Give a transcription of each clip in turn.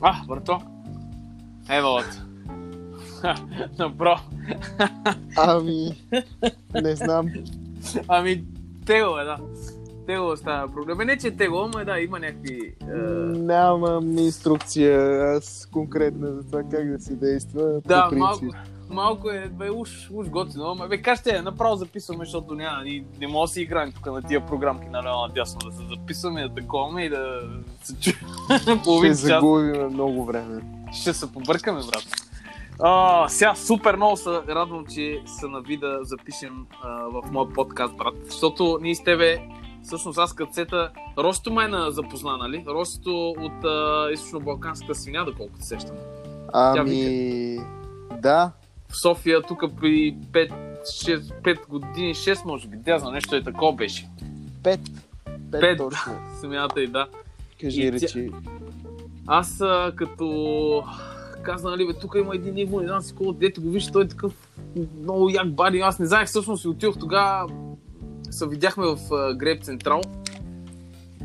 А, брато. Ева от. Добро. Ами, не знам. Ами, тегло е, да. Тегло става проблем. Не, че е тегло, ама да, има някакви... Е... Нямам инструкция аз конкретно за това как да се действа. Да, по принцип. малко, малко е, бе, уж, уж готино, ама бе, кажете, направо записваме, защото няма, ни, не може да си играем тук на тия програмки на Леона дясно, да се записваме, да таковаме и да се чуем Ще половин час. загубим много време. Ще се побъркаме, брат. А, сега супер много се радвам, че се нави да запишем а, в моя подкаст, брат. Защото ние с тебе, всъщност аз като сета, Росто май на запозна, нали? Росто от а, източно-балканската свиня, доколкото се сещам. Ами, да, В София, тук при 5, 6, 5 години, 6 може би, да знам, нещо е такова беше. пет. Пет, Пет. точно. Смята и да. Кажи, И тя- речи. Аз а, като каза, нали, бе, тук има един ниво, не знам си колко, дете го виж, той е такъв много як бари. Аз не знаех всъщност и отидох тогава, се видяхме в а, Греб Централ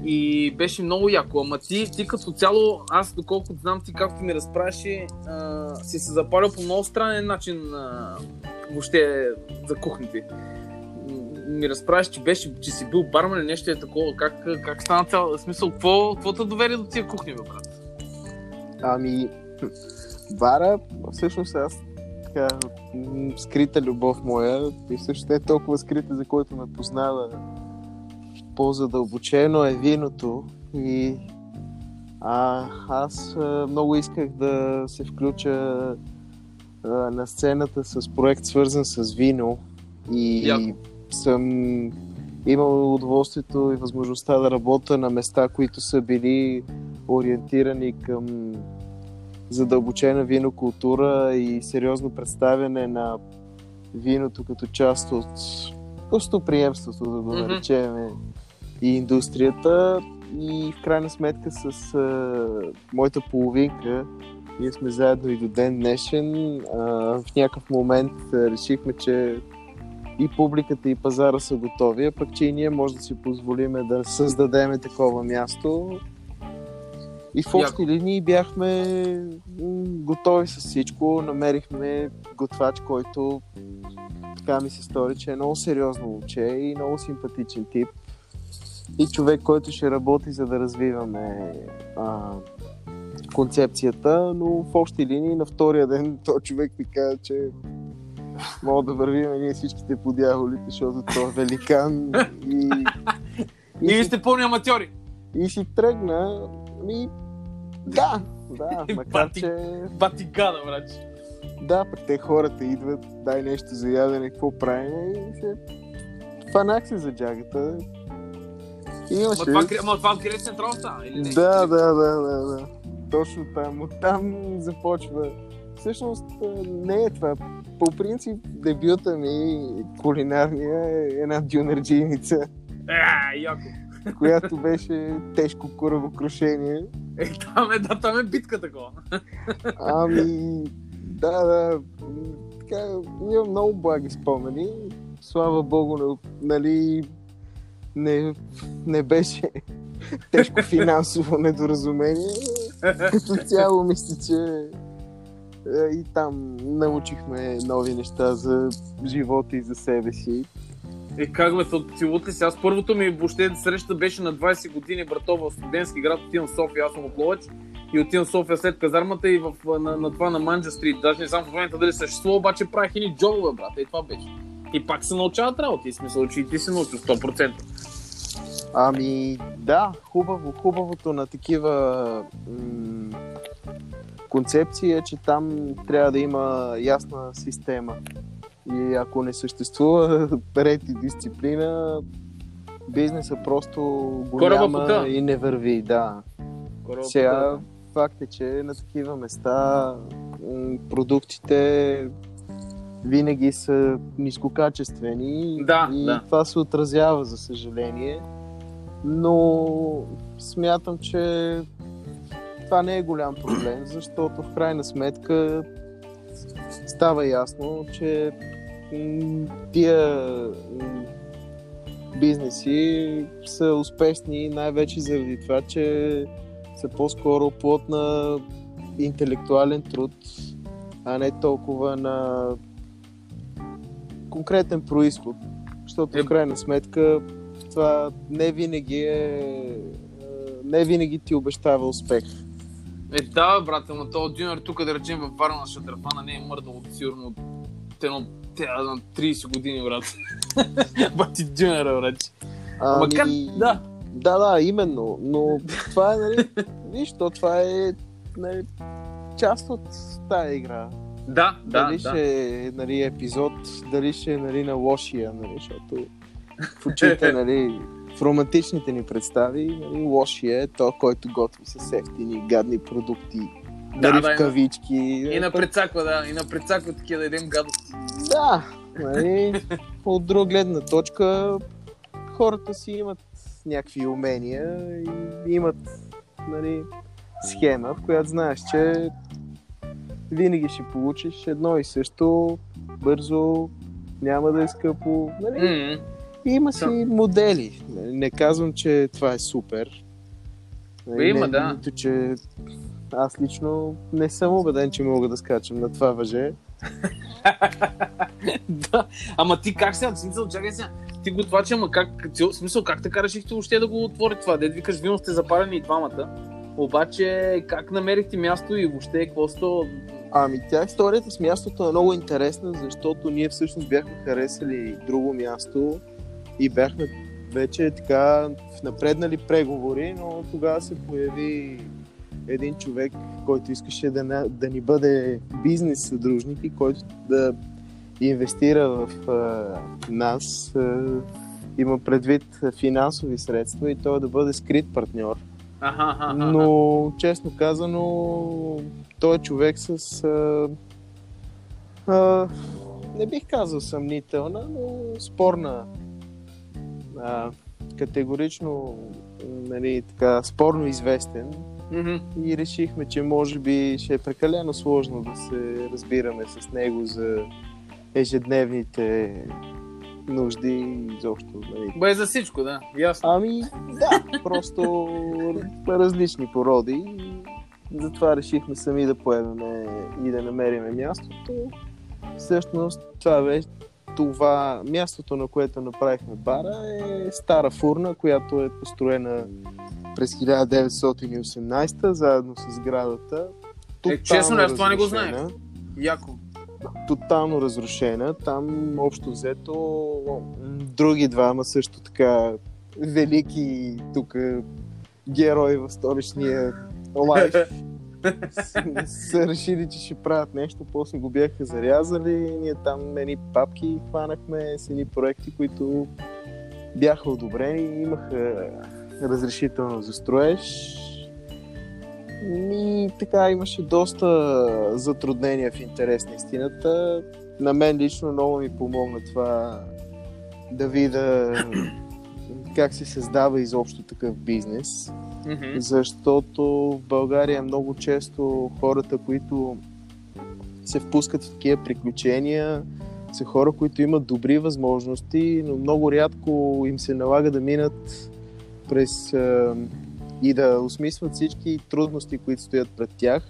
и беше много яко. Ама ти, ти като цяло, аз доколкото знам ти както ми разправяше, а, си се запалил по много странен начин а, въобще за кухните. Ми разправяш, че беше, че си бил бармен или нещо е такова. Как, как стана цял? Смисъл, какво, какво те доведе до тия кухни, бе, брат? Ами, бара, всъщност аз така, скрита любов моя и не е толкова скрита, за който ме познава по-задълбочено е виното и а, аз а, много исках да се включа а, на сцената с проект свързан с вино и Яко. съм имал удоволствието и възможността да работя на места, които са били ориентирани към задълбочена винокултура и сериозно представяне на виното като част от гостоприемството, да го наречем, и индустрията. И в крайна сметка с а, моята половинка, ние сме заедно и до ден днешен, а, в някакъв момент а, решихме, че и публиката и пазара са готови, а пък че и ние може да си позволиме да създадеме такова място. И в общи линии бяхме готови с всичко. Намерихме готвач, който така ми се стори, че е много сериозно момче и много симпатичен тип. И човек, който ще работи за да развиваме а, концепцията, но в общи линии на втория ден този човек ми каза, че мога да вървим ние всичките по дяволите, защото той е великан и, И си, сте пълни аматьори. и си тръгна. Ми, да, да, макар Бати. че Бати гада, брат. да, пък те хората идват, дай нещо за ядене, какво правим и се фанах се за джагата. И Ма Имаше... това, ма това Грек Централ стана, или не? Да, да, да, да, да. Точно там. Оттам започва. Всъщност а, не е това. По принцип дебюта ми кулинарния е една дюнерджийница, Е, яко. която беше тежко кръвокрушение. Е, там е, да, там е битка такова. Ами, да, да. Така, имам много благи спомени. Слава Богу, нали, не, не беше тежко финансово недоразумение. Като цяло мисля, че е, и там научихме нови неща за живота и за себе си. Е, как ти лут ли си? Аз първото ми въобще среща беше на 20 години, брато, в студентски град, отивам в София, аз съм от Ловеч. И отивам в София след казармата и в, на, на това на Манджа Стрит. Даже не знам в момента дали съществува, обаче правих едни джобове, брат. И това беше. И пак се научават работи. И смисъл, че и ти се научил 100%. Ами, да, хубаво, хубавото на такива м- концепции е, че там трябва да има ясна система. И ако не съществува ред и дисциплина, бизнеса просто го Кораба няма потъва. и не върви, да. Сега факт е, че на такива места продуктите винаги са нискокачествени Да, и да. това се отразява, за съжаление. Но смятам, че това не е голям проблем, защото в крайна сметка става ясно, че тия бизнеси са успешни най-вече заради това, че са по-скоро плод на интелектуален труд, а не толкова на конкретен происход. Защото Е. в крайна сметка това не винаги е не винаги ти обещава успех. Е, да, брате, но този дюнер тук, да речем, във Варна Шадрафана не е мърдал сигурно от едно на 30 години, брат. Бати дюнера, брат. Ами, Макар, да. Да, да, именно. Но това е, нали, то това е нали, част от тази игра. Да, да, дали да. ще е нали, епизод, дали ще е нали, на лошия, нали, защото в очите, нали, в романтичните ни представи, нали, лошия е то, който готви с ефтини, гадни продукти, Да, нали, да, в кавички. И на прецаква, да, и на прецаква такива да едем гадости. Да, нали, от друга гледна точка, хората си имат някакви умения и имат нали, схема, в която знаеш, че винаги ще получиш едно и също, бързо, няма да е скъпо. Нали? М, Има си Да. модели. Не казвам, че това е супер. Бе, има, не, да. Нито, че аз лично не съм убеден, че мога да скачам на това въже. да. Ама ти как сега, смисъл, чакай сега. Ти го това, че ама как, смисъл, как така решихте въобще да го отвори това? Дед викаш, вино сте запалени и двамата. Обаче, как намерихте място и въобще какво сто... Ами тя историята с мястото е много интересна, защото ние всъщност бяхме харесали друго място и бяхме вече така в напреднали преговори, но тогава се появи един човек, който искаше да, на- да ни бъде бизнес съдружник и който да инвестира в а, нас. А, има предвид финансови средства и той да бъде скрит партньор. Аха, аха, аха. Но, честно казано, той е човек с... А, а, не бих казал съмнителна, но спорна. А, категорично, нали, така, спорно известен. Мгм. И решихме, че може би ще е прекалено сложно да се разбираме с него за ежедневните нужди и изобщо. Нали, Бе, за всичко, да. Ясно. Ами, да, просто различни породи. Затова решихме сами да поемем и да намериме мястото. Всъщност, това беше това мястото, на което направихме бара е стара фурна, която е построена през 1918 заедно с сградата. Е, честно аз това не го знаех. Яко. Тотално разрушена. Там общо взето други двама също така велики тук герои в столичния лайф са- решили, че ще правят нещо, после го бяха зарязали, ние там едни папки хванахме с едни проекти, които бяха одобрени, имаха разрешително за строеж. И така имаше доста затруднения в интерес на истината. На мен лично много ми помогна това да видя как се създава изобщо такъв бизнес. Мгм. Защото в България много често хората, които се впускат в такива приключения, са хора, които имат добри възможности, но много рядко им се налага да минат през а, и да осмисват всички трудности, които стоят пред тях.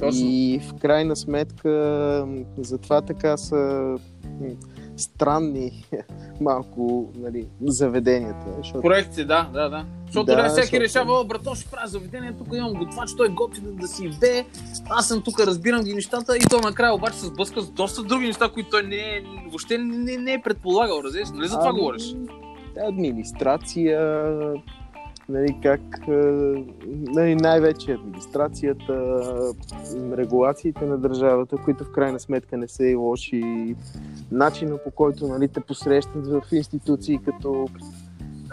Точно. И в крайна сметка затова така са странни малко нали, заведенията. Защото Проекти, да, да, да. Защото Да, всеки защото- решава, братан, ще правя заведение, тук имам готвач, той готви да, да си вде, аз съм тук, разбирам ги нещата и то накрая обаче се сблъска с доста други неща, които той не е, въобще не, не е предполагал, разбираш? Нали за това Ами, говориш? Администрация, нали, как, а, нали, най-вече администрацията, регулациите на държавата, които в крайна сметка не са и лоши, начина по който нали, те посрещат в институции като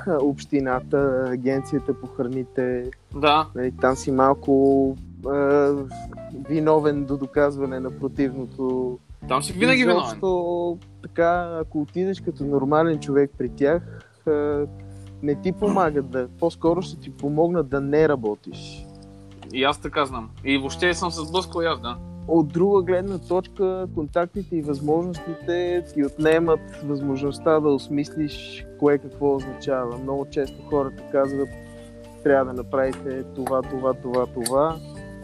общината, агенцията по храните, Да. нали, там си малко а, виновен до доказване на противното. Там си винаги виновен. Изобщо, така, ако отидеш като нормален човек при тях, а, не ти помагат да, по-скоро ще ти помогнат да не работиш. И аз така знам. И въобще съм се сблъскал и аз, да. От друга гледна точка, контактите и възможностите ти отнемат възможността да осмислиш кое какво означава. Много често хората казват, трябва да направите това, това, това, това.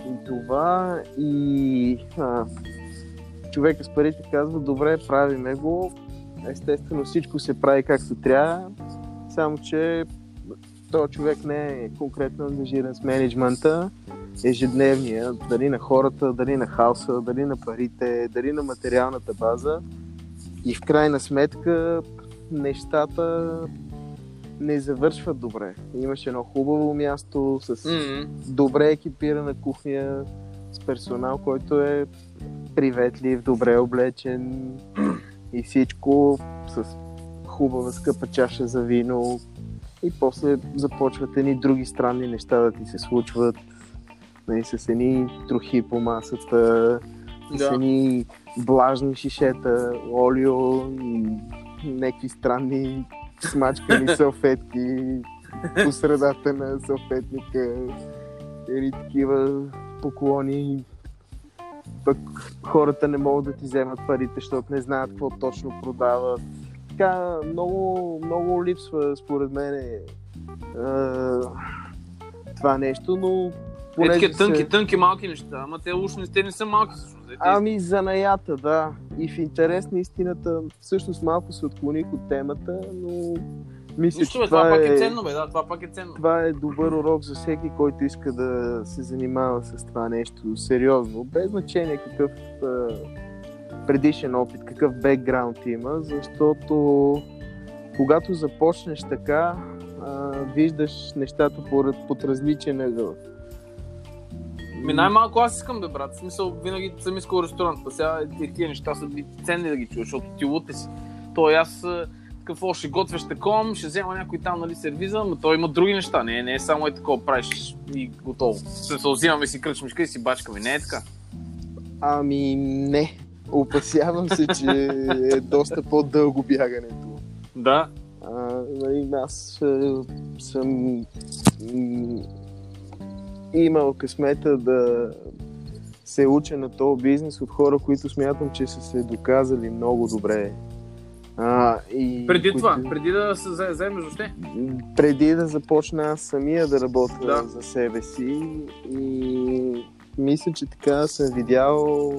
И това и а, човека с парите казва, добре, правиме го. Естествено всичко се прави както трябва, само че този човек не е конкретно ангажиран с менеджмента, ежедневния, дали на хората, дали на хаоса, дали на парите, дали на материалната база. И в крайна сметка нещата не завършват добре. Имаше едно хубаво място с Mm-hmm. добре екипирана кухня, с персонал, който е приветлив, добре облечен и всичко с хубава скъпа чаша за вино. И после започват едни други странни неща да ти се случват. Нали, с едни трохи по масата, с Да. едни влажни шишета, олио и някакви странни смачкани салфетки по средата на салфетника. Или такива поклони. Пък хората не могат да ти вземат парите, защото не знаят какво точно продават. Така, много, много липсва, според мен, е, това нещо, но Е, такива тънки, се- тънки, малки неща, ама те уж не, те не са малки всъщност. Те- Ами занаята, да. И в интерес на истината, всъщност малко се отклоних от темата, но мисля, Нищо, че бе, това, това пак е е, ценно, бе, да, това пак е ценно. това е добър урок за всеки, който иска да се занимава с това нещо сериозно. Без значение какъв предишен опит, какъв бекграунд има, защото когато започнеш така, а, виждаш нещата под, под различен ъгъл. Ми най-малко аз искам, бе, брат. В смисъл, винаги съм искал ресторант. Па сега и тия неща са ми ценни да ги чуеш, защото ти луте си. То аз какво ще готвиш таком, ще взема някой там, нали, сервиза, но той има други неща. Не, не е само е такова, правиш и готово. Смисъл, взимаме си кръчмичка и си бачкаме. Не е така. Ами не. Опасявам се, че е доста по-дълго бягането. Да. А, нали, аз е, съм имал късмета да се уча на този бизнес от хора, които смятам, че са се доказали много добре. А, и Преди които- това, преди да се за- заемеш въобще. преди да започна аз самия да работя Да. за себе си и мисля, че така съм видял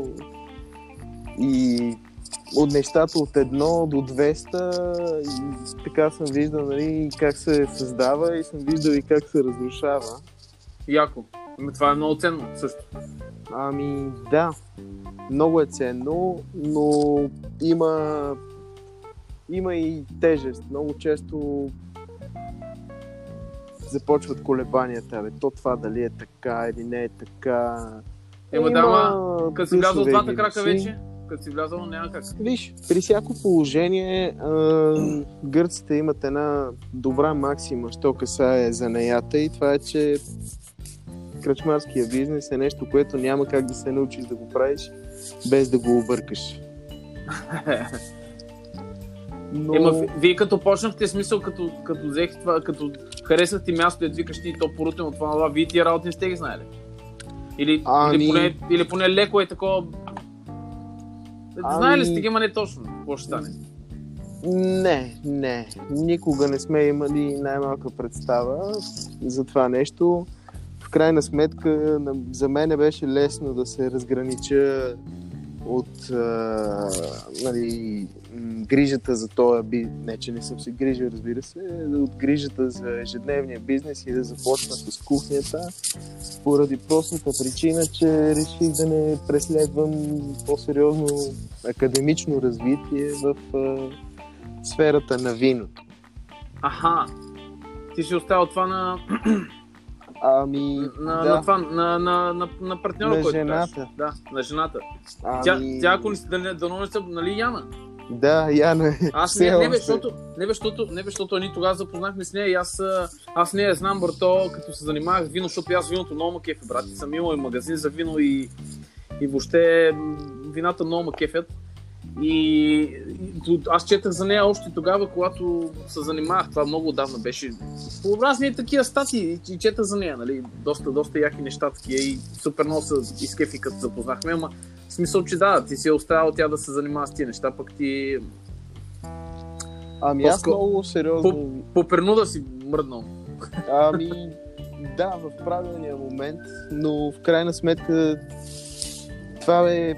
и от нещата от едно до 200 и така съм виждал нали, как се създава и съм виждал и как се разрушава. Яко. Ами, това е много ценно също. Ами да, много е ценно, но има, има и тежест. Много често започват колебанията. Бе, то това дали е така или не е така. Ема да, ама, Като си влязъл и двата крака вече, като си влязъл, няма как. Виж, при всяко положение а, гърците имат една добра максима, що касае занаята и това е, че кръчмарския бизнес е нещо, което няма как да се научиш да го правиш без да го объркаш. Но... Ема, ви- вие като почнахте смисъл, като, като взех това, като харесах ти място, да викаш ти то порутен от това, това, вие тия работи не сте ги знаели. Или, Ами- или, поне, или поне леко е такова. Ами- Знаели сте ги, ма не точно. Какво ще стане? Не, не. Никога не сме имали най-малка представа за това нещо. В крайна сметка, за мен беше лесно да се разгранича от а, нали, грижата за този бизнес. Не, че не съм се грижил, разбира се, от грижата за ежедневния бизнес и да започна с кухнята, поради простата причина, че реших да не преследвам по-сериозно академично развитие в а, сферата на виното. Аха. Ти си оставил това на, Ами, на, да. на, това, на, на, на, на партньора, На който жената. кажеш. Да, на жената. ами... Тя, тя ако не си, да, не- нали, Яна? Да, Яна е. Аз не, не, бе, защото, не, бе, защото, не, бе, защото ние тогава запознахме с нея и аз, аз не я знам, брато, като се занимавах вино, защото аз виното много ма кефи, брат. И съм имал и магазин за вино и, и въобще вината много ма кефят. И, аз четах за нея още тогава, когато се занимавах. Това много отдавна беше. По разни такива статии и, четах за нея, нали? Доста, доста яки неща такива и супер много се изкефи, като запознахме, ама в смисъл, че да, ти си е оставил тя да се занимава с тия неща, пък ти Ами аз много сериозно... по принуда си мръднал. Ами, да, в правилния момент, но в крайна сметка това е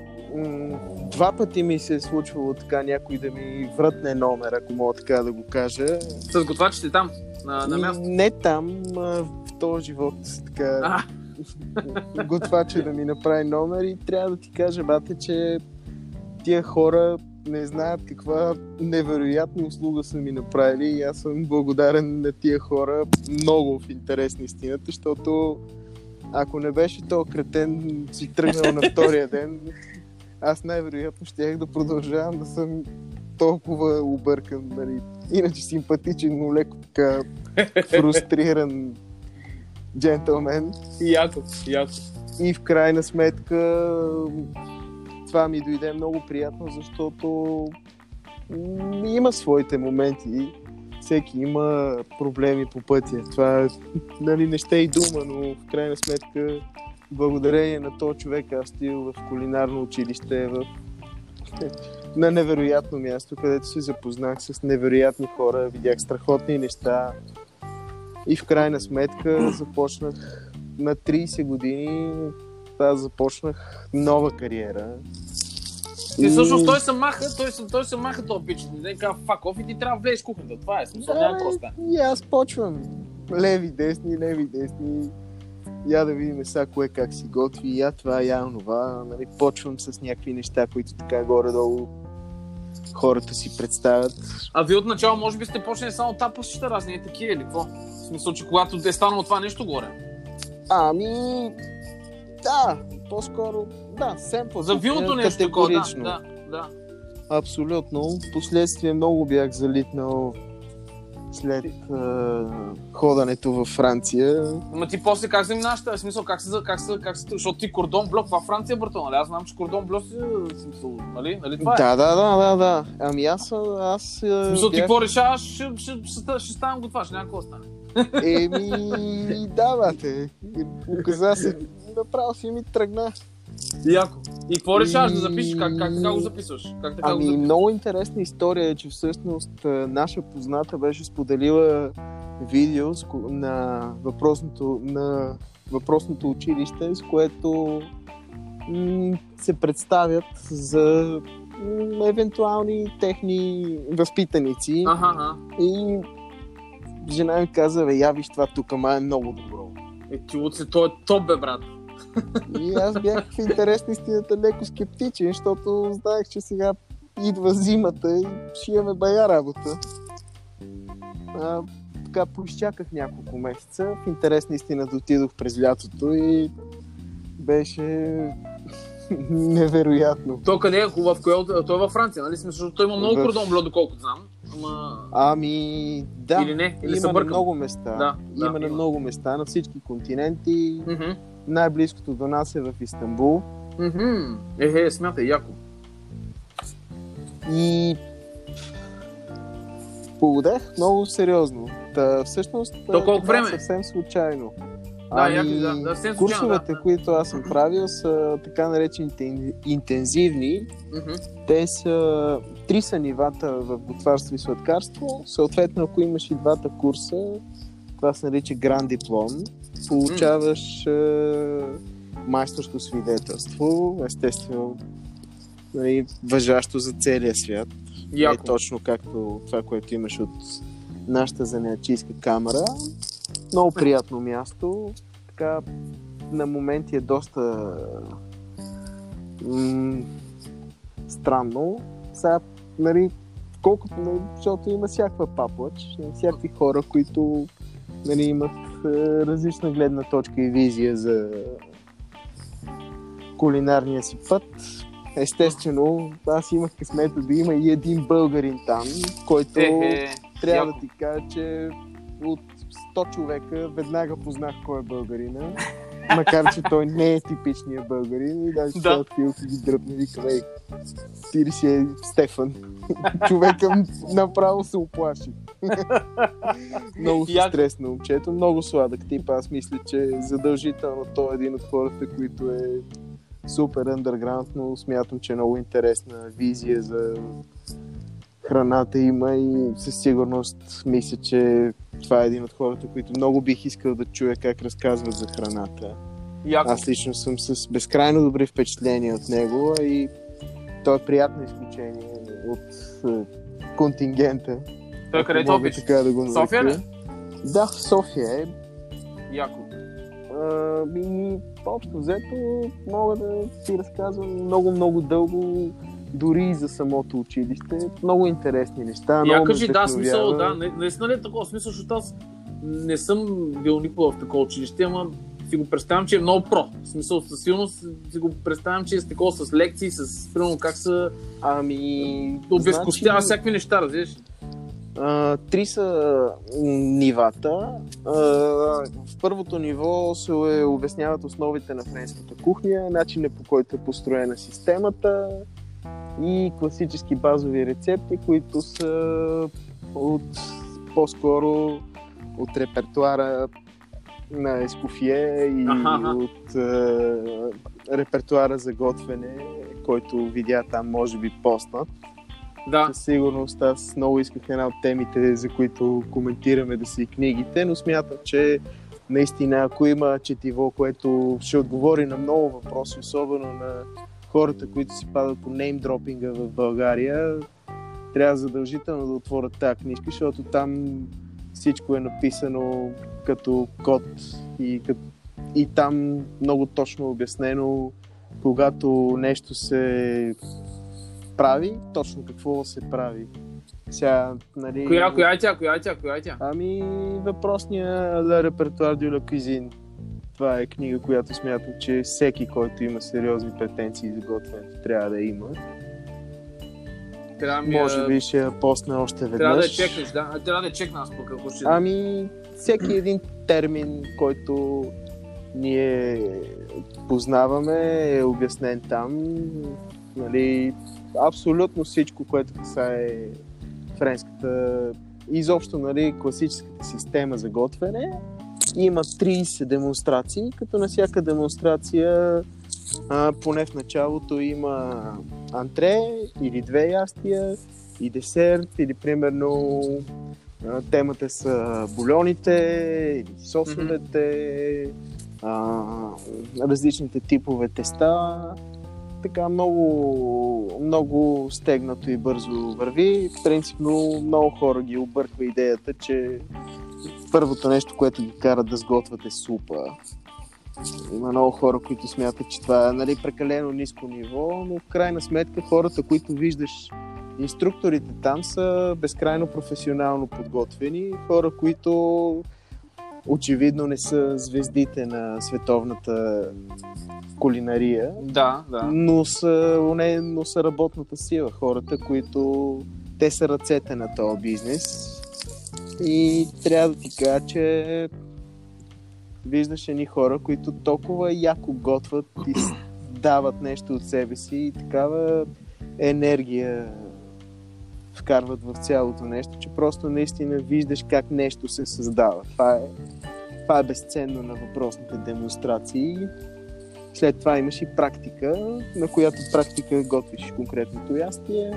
два пъти ми се е случвало така някой да ми вратне номер, ако мога така да го кажа. С готвачите там, на, на място. Не там, а в този живот, така, А, готвача да ми направи номер и трябва да ти кажа, бате, че тия хора не знаят каква невероятна услуга са ми направили и аз съм благодарен на тия хора много в интерес на истината, защото ако не беше то кретен си тръгнал на втория ден, аз най-вероятно щях да продължавам да съм толкова объркан, нали. Иначе симпатичен, но леко така фрустриран джентълмен. яко, яко. И в крайна сметка това ми дойде много приятно, защото има своите моменти. Всеки има проблеми по пътя. Това нали, не ще и дума, но в крайна сметка благодарение на този човек аз стил в кулинарно училище в на невероятно място, където се запознах с невероятни хора, видях страхотни неща и в крайна сметка започнах на 30 години аз започнах нова кариера. И всъщност той се маха, той се, той се маха този пич. Казва фак оф и ти трябва да влезеш в кухнята. Това е смисъл, няма Да, просто. И аз почвам. Леви, десни, леви, десни. Я да видим сега кое как си готви, я това, я онова. Нали, почвам с някакви неща, които така горе-долу хората си представят. А вие отначало може би сте почнали само тапащите разни е такива или какво? В смисъл, че когато е станало това нещо горе. Ами, да, по-скоро, да, семпл. За вилното нещо такова, да, да, да. Абсолютно. Впоследствие много бях залитнал след а, ходенето във Франция. Ама ти после как заминаваш тази смисъл, как се, как се, как се, защото ти кордон блок във Франция, брато, нали? Аз знам, че кордон блок си, в смисъл, нали? Нали това е? Да, да, да, да, да. Ами аз, аз В смисъл, ти бях... какво решаваш, ще, ще, ще, ще, ще ставам готвач, няма какво да стане. Еми, да, бате. Оказа се, направо си ми тръгна. Яко. И какво решаваш да запишеш? Как, как така го записваш? Как така го Ами, записваш? много интересна история е, че всъщност наша позната беше споделила видео на въпросното, на въпросното училище, с което м- се представят за м- евентуални техни възпитаници. Аха, аха. И жена ми каза, бе, я виж това тук, ама е много добро. Е, ти от се, той е топ, бе, брат. И аз бях в интерес на истината леко скептичен, защото знаех, че сега идва зимата и ще имаме бая работа. А, така поизчаках няколко месеца. В интерес на истината отидох през лятото и беше невероятно. Той къде е? В кое? Той е във Франция, нали? Защото той има много В- кордон блок, доколкото знам. Ама... Ами, да. Или не? Или има на много места. Да, да, има на има. много места, на всички континенти. Мгм. Най-близкото до нас е в Истанбул. Мгм. Ехе, смятай, яко. И погодех много сериозно. Та, всъщност, То колко време? съвсем случайно. Да, яко, да, да, съвсем курсовете, да. които аз съм правил, са така наречените ин- интензивни. Мгм. Те са три са нивата в готварство и сладкарство. Съответно, ако имаш и двата курса, това се нарича гранд диплом, получаваш е, майсторско свидетелство, естествено, нали, въжащо за целия свят. Е Яко. точно както това, което имаш от нашата занаячийска камера. Много приятно място. Така, на моменти е доста м- странно. Сега, нали, колкото, нали, защото има всякаква паплач, всякакви хора, които нали, имат различна гледна точка и визия за кулинарния си път. Естествено, аз имах късмета да има и един българин там, който Ехе, трябва яко. да ти кажа, че от 100 човека веднага познах кой е българина. Макар, че той не е типичният българин и даже Да. да. филки ги дръпне и вика, ей, ти си е Стефан? Човека направо се оплаши. Много се Яко. стресна момчето, много сладък тип. Аз мисля, че задължително той е един от хората, които е супер underground, но смятам, че е много интересна визия за храната има и със сигурност мисля, че това е един от хората, които много бих искал да чуя как разказват за храната. Яко. Аз лично съм с безкрайно добри впечатления от него и той е приятно изключение от е, контингента. Той къде топиш? така да го София нарека. ли? Да, в София е. Яко. А, ми, общо взето мога да ти разказвам много-много дълго дори и за самото училище. Много интересни неща. Я кажи, да, смисъл, да, наистина ли е такова смисъл, защото аз не съм бил никога в такова училище, ама си го представям, че е много про. В смисъл, със сигурност си го представям, че е с такова с лекции, с примерно как се Ами, обезкостява значи, всякакви неща, разбираш? А, три са нивата. А, в първото ниво се е- обясняват основите на френската кухня, начинът по който е построена системата и класически базови рецепти, които са от по-скоро от репертуара на Ескофие и Аха. от е, репертуара за готвене, който видя там, може би, постнат. Да. Със сигурност аз много исках една от темите, за които коментираме да са и книгите, но смятам, че наистина ако има четиво, което ще отговори на много въпроси, особено на хората, които си падат по неймдропинга в България, трябва задължително да отворят тази книжка, защото там всичко е написано като код и, и там много точно обяснено когато нещо се прави, точно какво се прави. Сега, нали... Коя, коя е тя, коя е тя, коя е тя? Ами, въпросния Repertoire de la Cuisine. Това е книга, която смятам, че всеки, който има сериозни претенции за готвенето, трябва да има. Трябва ми, Може би ще я посна още веднъж. Трябва да чекнеш, да. Трябва да чекна аз пък, ако ще... Ами, всеки един термин, който ние познаваме, е обяснен там. Нали, абсолютно всичко, което касае френската, изобщо нали, класическата система за готвене, има 30 демонстрации, като на всяка демонстрация а, поне в началото има антре или две ястия и десерт, или примерно а, темата са бульоните, или сосовете, а, различните типове теста. Така много, много стегнато и бързо върви. Принципно много хора ги обърква идеята, че първото нещо, което ги кара да сготвят е супа. Има много хора, които смятат, че това е нали, прекалено ниско ниво, но в крайна сметка хората, които виждаш Инструкторите там са безкрайно професионално подготвени, хора, които очевидно не са звездите на световната кулинария, Да, да. но са, не, но са работната сила, хората, които те са ръцете на този бизнес. И трябва да ти кажа, че виждаш едни хора, които толкова яко готват и дават нещо от себе си и такава енергия вкарват в цялото нещо, че просто наистина виждаш как нещо се създава. Това е, това е безценно на въпросните демонстрации. След това имаш и практика, на която практика готвиш конкретното ястие,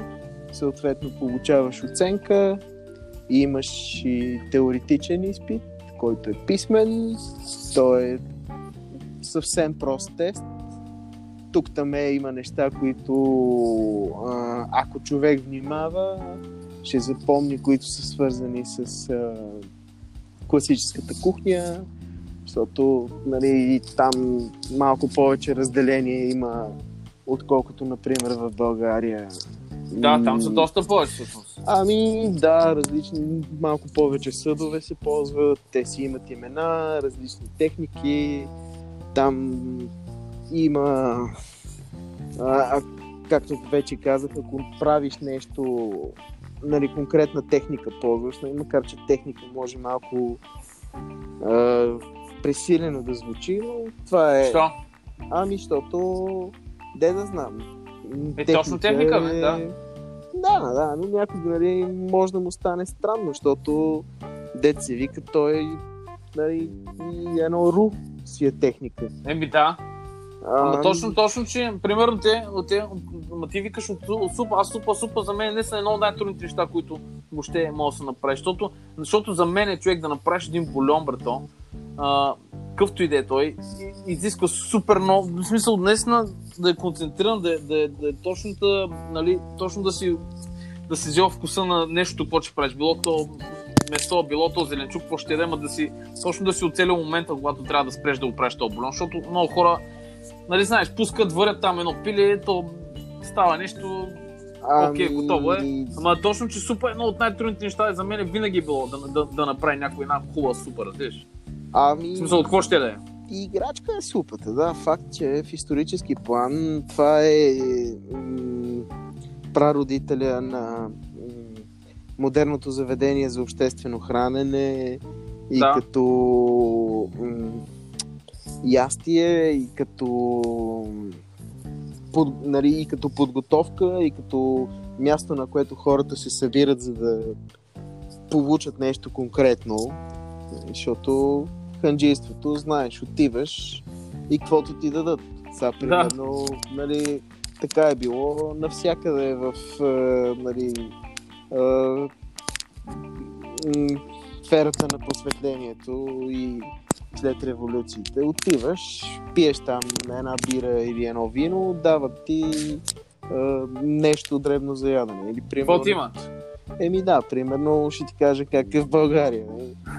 съответно получаваш оценка, и имаш и теоретичен изпит, който е писмен, той е съвсем прост тест. Тук там е, има неща, които а, ако човек внимава, ще запомни, които са свързани с а, класическата кухня, защото нали, там малко повече разделение има, отколкото, например, в България. Да, там са доста повече всъщност. Ами да, различни, малко повече съдове се ползват, те си имат имена, различни техники, там има, а, а, както вече казах, ако правиш нещо, нали, конкретна техника ползваш, нали, макар че техника може малко а, пресилено да звучи, но това е... Що? Ами, защото, де да знам. Е, точно техника, бе, да. Да, да, но някой нали, може да му стане странно, защото дет се вика, той нали, едно ру си е техника. Еми да. Ама точно, точно, че примерно те, те ти викаш от, супа, аз супа, супа за мен не са едно от най-трудните неща, които въобще може да се направи. Защото, защото за мен е човек да направиш един бульон, брато, а, къвто и да е той, изисква супер много, в смисъл днес на, да е концентриран, да, е- да, е- да е точно да, нали, точно да си да си взел вкуса на нещо, какво ще правиш. Било то месо, било то зеленчук, какво ще да си, точно да си оцелил момента, когато трябва да спреш да го правиш този бульон, защото много хора, нали знаеш, пускат, варят там едно пиле, то става нещо, Окей, готово е. Ама точно, че супа е едно от най-трудните неща за мен винаги е било да, да, да направи някой една хубава супа, разбираш? Ами, В смисъл, от какво ще да е? и играчка е супата, да. Факт, че в исторически план това е м- прародителя на м- модерното заведение за обществено хранене и Да. като м- ястие, и като под, нали, и като подготовка, и като място, на което хората се събират, за да получат нещо конкретно. Защото ханджийството, знаеш, отиваш и каквото ти дадат. Сега, примерно, нали, така е било навсякъде в е, нали, е, сферата на просветлението и след революциите. Отиваш, пиеш там една бира или едно вино, дават ти е, нещо дребно за ядене. Или, примерно, Какво ти има? Еми да, примерно ще ти кажа как е в България.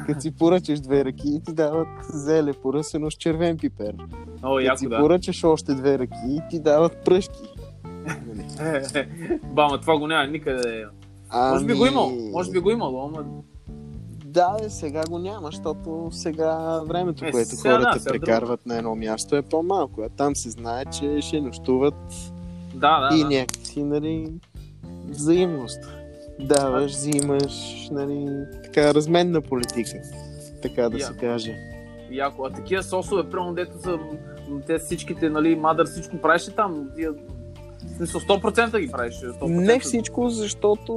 Като си поръчаш две ръки, ти дават зеле поръсено с червен пипер. О, Като яко си да. поръчаш още две ръки, ти дават пръшки. Бама, това го няма никъде. Ами... Може би го имало, може би го имало, ама Да, е, сега го няма, защото сега времето, Е, което сега да, хората сега прекарват на едно място е по-малко. А там се знае, че ще нощуват да, да, и да. някакси, нали, взаимност. Даваш, взимаш, нали, така разменна политика, така да Я. се каже. Яко. А такива сосове, прямо дето са те всичките, нали, мадър, всичко правиш ли там? Тия... Смисъл, 100% ги правиш. 100%. Не всичко, защото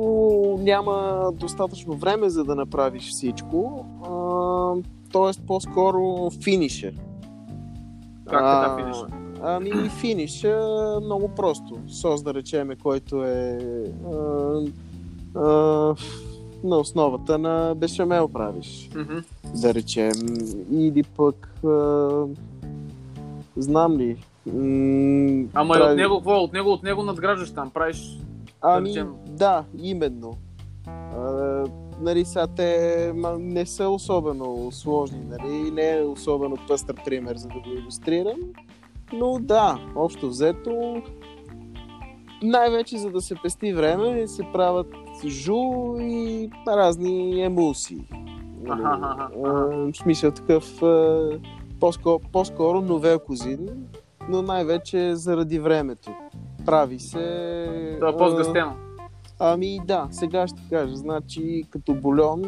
няма достатъчно време за да направиш всичко. А, тоест по-скоро финишер. Как така финиш? Ами финиша много просто. Сос да речеме, който е а, а, на основата на бешамел правиш. Мгм. Да речем. Или пък а, знам ли. М, Ама и от него, какво? От него, от него надграждаш там, правиш. Ами, да, именно. А, нали, сега те не са особено сложни, нали, не е особено пъстър пример, за да го иллюстрирам. Но да, общо взето, най-вече за да се пести време, се правят жу и разни емулсии. Нали, Аха, аха, а, в смисъл такъв по-скоро, по-скоро новел козин, но най-вече заради времето. Прави се... Това е по-сгъстено. Ами да, сега ще кажа. Значи като бульон,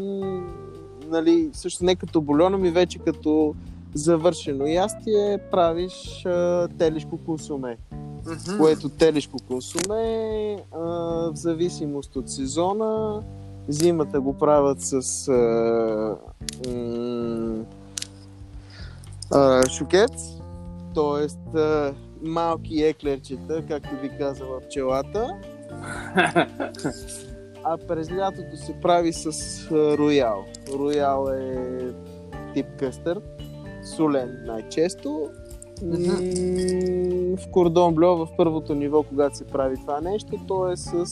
нали, също не като бульон, ами вече като завършено ястие правиш а, телешко консуме. Мгм. Което телешко консуме, а, в зависимост от сезона, зимата го правят с а, м- а, шукец, т.е. малки еклерчета, както би казала пчелата. А през лятото се прави с роял. Роял е тип къстър, солен най-често. М, В кордон блю в първото ниво, когато се прави това нещо, то е с,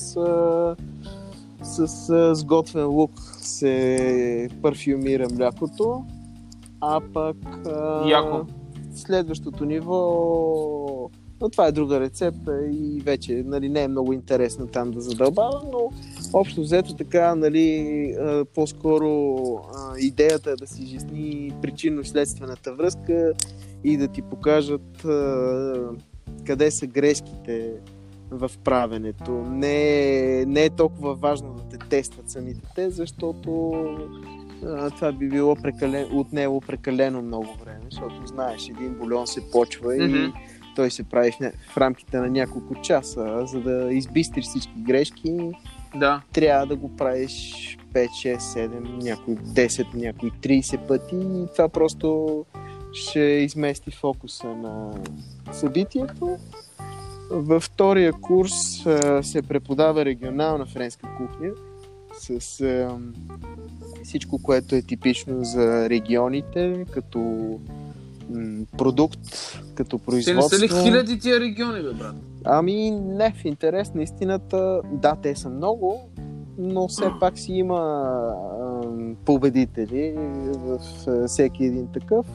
с а, сготвен лук се парфюмира млякото, а пък Яко. Следващото ниво но това е друга рецепта и вече нали, не е много интересно там да задълбавам, но общо взето така, нали, по-скоро идеята е да си изясни причинно-следствената връзка и да ти покажат къде са грешките в правенето. Не, е- не е толкова важно да те тестват самите те, защото това би било прекалено, отнело прекалено много време, защото знаеш, един бульон се почва и Мгм. той се прави в, в рамките на няколко часа. За да избистриш всички грешки, Да. трябва да го правиш 5, 6, 7, някои 10, някои 30 пъти и това просто ще измести фокуса на събитието. Във втория курс се преподава регионална френска кухня. С а, всичко, което е типично за регионите, като м, продукт, като Те не производство. са ли хиляди тия региони, бе, брат? Ами не, в интерес на истината, да, те са много, но все пак си има ам, победители в а, всеки един такъв.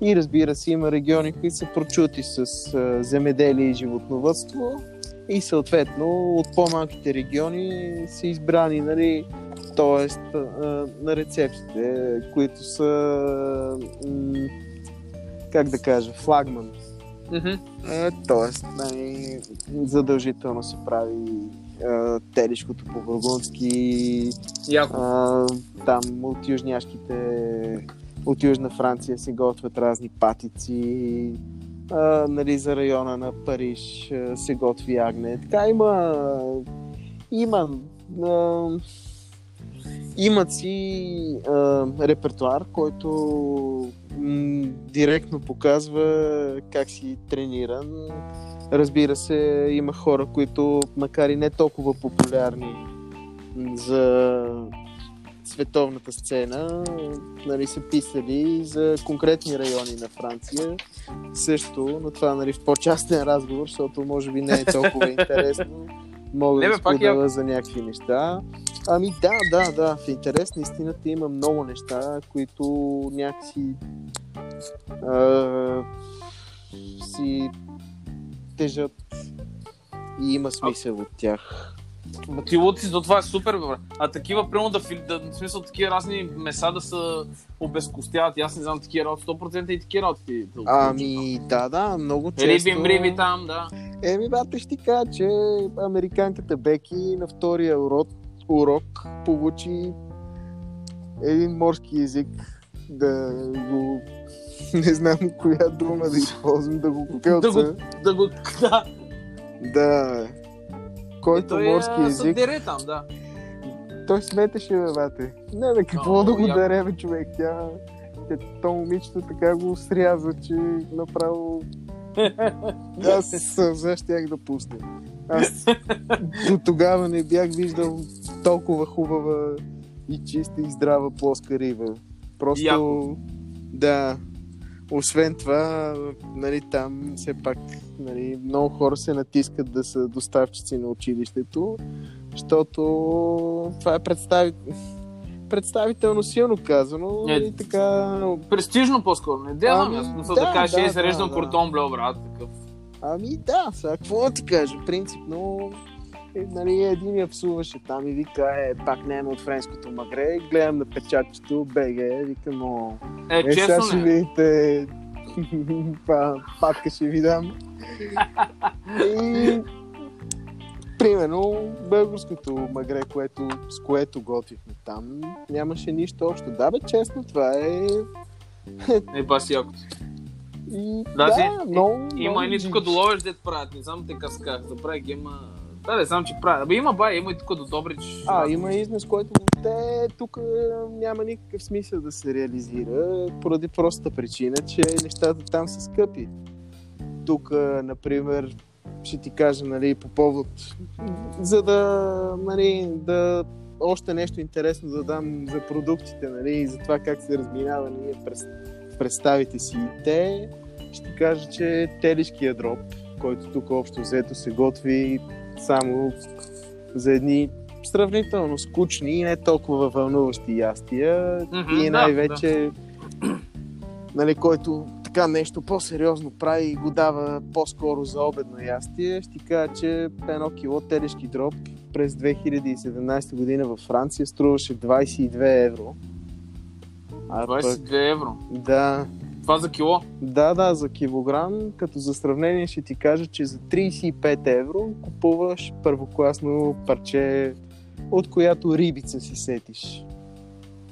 И разбира се, има региони, които са прочути с а, земеделие и животновътство. И съответно от по-малките региони са избрани, нали, т.е. на рецептите, които са, как да кажа, флагман. Е, тоест, нали, задължително се прави телешкото по бургундски, а, там от южняшките, от Южна Франция се готвят разни патици, а, нали, за района на Париж се готви агне. Така има, има, а, имат си а, репертуар, който м, директно показва как си трениран. Разбира се, има хора, които, макар и не толкова популярни за световната сцена, нали, са писали за конкретни райони на Франция. Също, но това нали, в по-частен разговор, защото може би не е толкова интересно. Мога Не, да бе, споделя за някакви неща. Ами да, да, да. В интерес на истината има много неща, които някакси а, си тежат и има смисъл от тях. Ти луци, то това е супер, бе. А такива, примерно, да, да, в смисъл, такива разни меса да се обезкостяват. Аз не знам такива работи, 100% и такива работи. да Ами да, да, много често... Риби, мриби там, да. Еми, бате, ще ти кажа, че американката Беки на втория урок, урок получи един морски език да го... Не знам коя дума да използвам, да го Да кукълца. го, да го, да. Да. Който той, морски а, език, дере там, да. той сметеше, бе, бате. Не, бе, какво О, да го яко. даре, бе, човек. Тя, тя, то момичето така го сряза, че направо... Аз сълза щях да пусна. Аз до тогава не бях виждал толкова хубава и чиста и здрава плоска риба. Просто, Яко. да, освен това, нали, там все пак нали, много хора се натискат да са доставчици на училището, защото това е представи... представително силно казано. Не. Нали, така, Престижно по-скоро. Не делам Ами, аз. Да, да, кажеш, да, е, зареждам да, кортон, бля, брат. Такъв. Ами да, сега какво да ти кажа, принципно нали, един я псуваше там и вика, е, пак не от френското магре, гледам на печатчето, БГ, викам, о, Е, е, сега ще видите, па, патка ще ви дам. И, примерно, българското магре, което, с което готвихме там, нямаше нищо общо. Да, бе, честно, това е... Е, баси якото. И, Да, си, да, много, Има много едни тук доловеш дет правят. Не знам те казах. Забравя ги, има... Да, не знам, че. Абе има бай, има и тук до Добрич. А, има износ, който те тук няма никакъв смисъл да се реализира, поради простата причина, че нещата там са скъпи. Тук, например, ще ти кажа, нали, по повод, за да, нали, да още нещо интересно да дам за продуктите, нали, и за това как се разминава ние през представите си. Те, ще кажа, че телешкия дроп, който тук общо взето се готви само за едни сравнително скучни и не толкова вълнуващи ястия. Мгм, и да, най-вече, нали, който така нещо по-сериозно прави и го дава по-скоро за обедно ястие, ще кажа, че едно кило телешки дроб през 2017 година във Франция струваше 22 евро. А пък, 22 евро. да, Това за кило. да, да, за килограм, като за сравнение ще ти кажа, че за 35 евро купуваш първокласно парче, от която рибица си сетиш.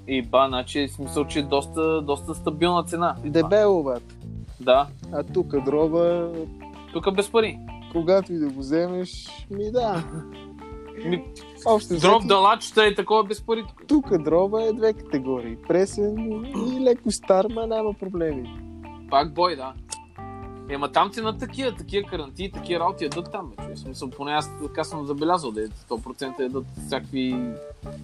И ба, значи смисъл, че е доста, доста стабилна цена. Дебело, обаче. Да. А тук дроба, Тук без пари. когато и да го вземеш, ми да. Ми, Общо Дроб взето, далачета и такова без пари. тук. дроба е две категории. Пресен и леко стар, ма няма проблеми. Пак бой, да. Ема там ти на такива, такива карантини, такива работи ядат там, бе. В смисъл, поне аз така съм забелязал, да е 100% ядат всякакви...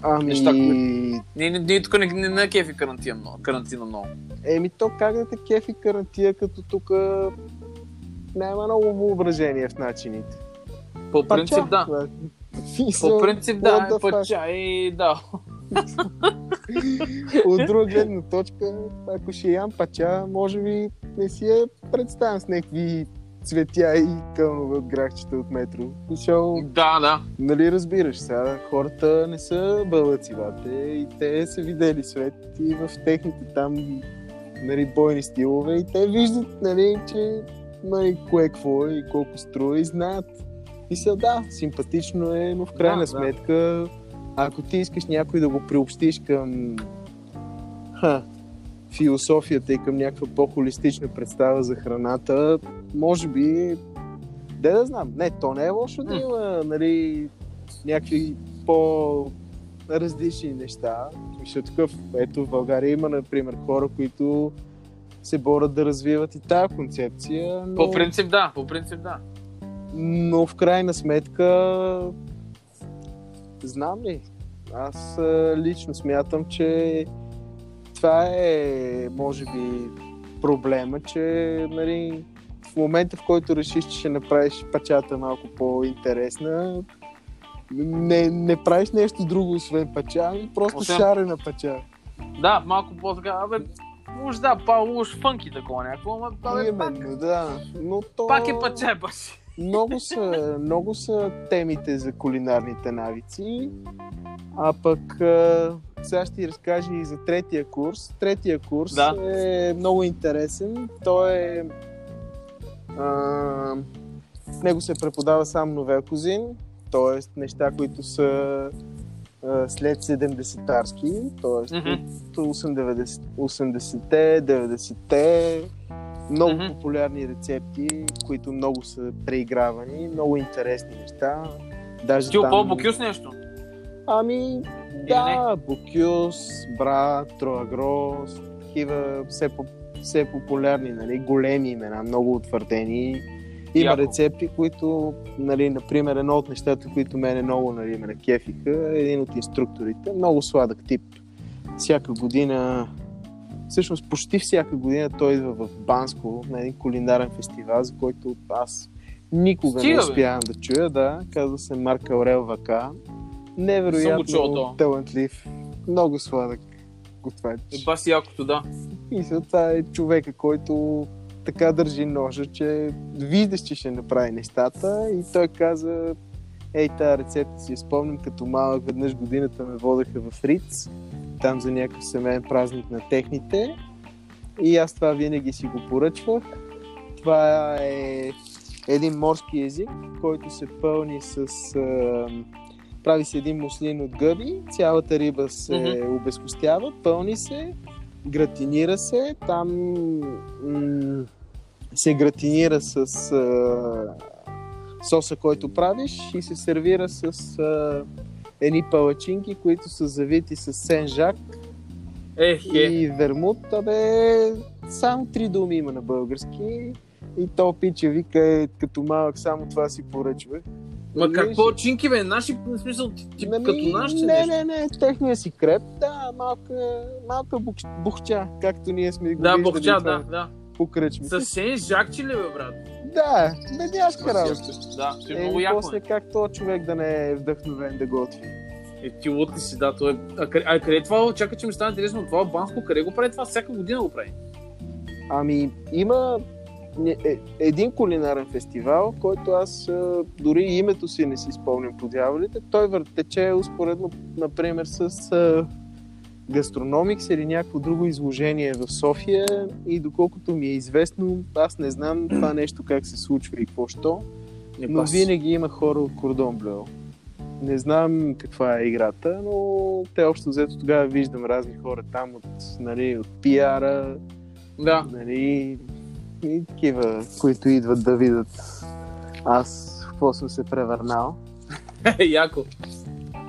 Ами, Неща, Ние, ние, ние тук не, не, не кефи карантина много. Карантина много. еми то как да те кефи карантия, като тук няма много въображение в начините. По принцип, да. бе. Смисъл, По принцип, да, fuck? пача и да. От друга гледна точка, ако ще ям пача, може би не си я представям с някакви цветя и кълнове от грахчета от метро. Защото, Да, да. нали разбираш сега, хората не са бълъци, бате, и те са видели свет и в техните там нали, бойни стилове и те виждат, нали, че нали, кое какво е и колко струва и знаят. И са, да, симпатично е, но в крайна Да, да. сметка, ако ти искаш някой да го приобщиш към ха, философията и към някаква по-холистична представа за храната, може би, де да знам, не, то не е лошо да има, нали, някакви по различни неща. Защото такъв, ето в България има, например, хора, които се борят да развиват и тази концепция, но, По принцип, да. По принцип, да. Но в крайна сметка знам ли, аз лично смятам, че това е, може би, проблема, че нали, в момента, в който решиш, че ще направиш пачата малко по-интересна, не, не правиш нещо друго, освен пача, ами просто Освен- шарена пача. Да, малко по-така, абе, уж да, па, уж фънки такова някакво, ама абе, пак, Именно, да. Но то... пак е паче, баш. Много са, много са темите за кулинарните навици. А пък а, сега ще ти разкажа и за третия курс. Третия курс Да. е много интересен. Той е... А, в него се преподава сам новел кузин, т.е. неща, които са а, след 70-тарски, т.е. От 80 80-те, 90-те, много Мгм. популярни рецепти, които много са преигравани, много интересни неща. Даже Ти там... бокюс нещо? Ами, да, Бокюс, Бра, Троагрос, такива все, по, все популярни, нали, големи имена, много утвърдени. Има Яко. рецепти, които, нали, например, едно от нещата, които мене много нали, ме накефиха, е един от инструкторите, много сладък тип. Всяка година, всъщност почти всяка година той идва в Банско на един кулинарен фестивал, за който аз никога Стига, не бе. успявам да чуя, да. Казва се Марк Аурел Вака. Чул Невероятно талантлив, много сладък готвач. Е, бас якото, да. Мисля, това е човека, който така държи ножа, че виждаш, че ще направи нещата и той каза Ей, тази рецепта си я спомням като малък, веднъж годината ме водеха в Риц, там за някакъв семейен празник на техните и аз това винаги си го поръчвах. Това е един морски език, който се пълни с... А, прави се един муслин от гъби, цялата риба се Мгм. обезкостява, пълни се, гратинира се, там м- се гратинира с а, соса, който правиш и се сервира с а, едни палачинки, които са завити с сен-жак Ех, е. и вермут. Абе, само три думи има на български. И то пиче вика, е, като малък, само това си поръчвах. Ма Виж, какво чинки, бе? Наши, в смисъл, ти- тип Ами, като нашите Не, не, не, техния си креп, да, малка, малка бух, бухча, както ние сме го Да, това да, да. по кръчмите. С сен жакчи ли, бе, брат? Да, бедняшка работа. Да, ще е Е, много и яко. после е. как то човек да не е вдъхновен да готви. Е, ти лут ли си, да, той е... А, къде- а къде е това? Чакай, че ми стане интересно. Това Банско, къде го прави това? Всяка година го прави. Ами, има не- е, един кулинарен фестивал, който аз дори името си не си спомням по дяволите. Той тече успоредно, например, с Гастрономикс или някакво друго изложение в София и доколкото ми е известно, аз не знам това нещо как се случва и какво що, но винаги има хора от Кордон Блео. Не знам каква е играта, но те общо взето тогава виждам разни хора там от, нали, от пиара, Да. нали, и такива, които идват да видят аз какво съм се превърнал. Яко.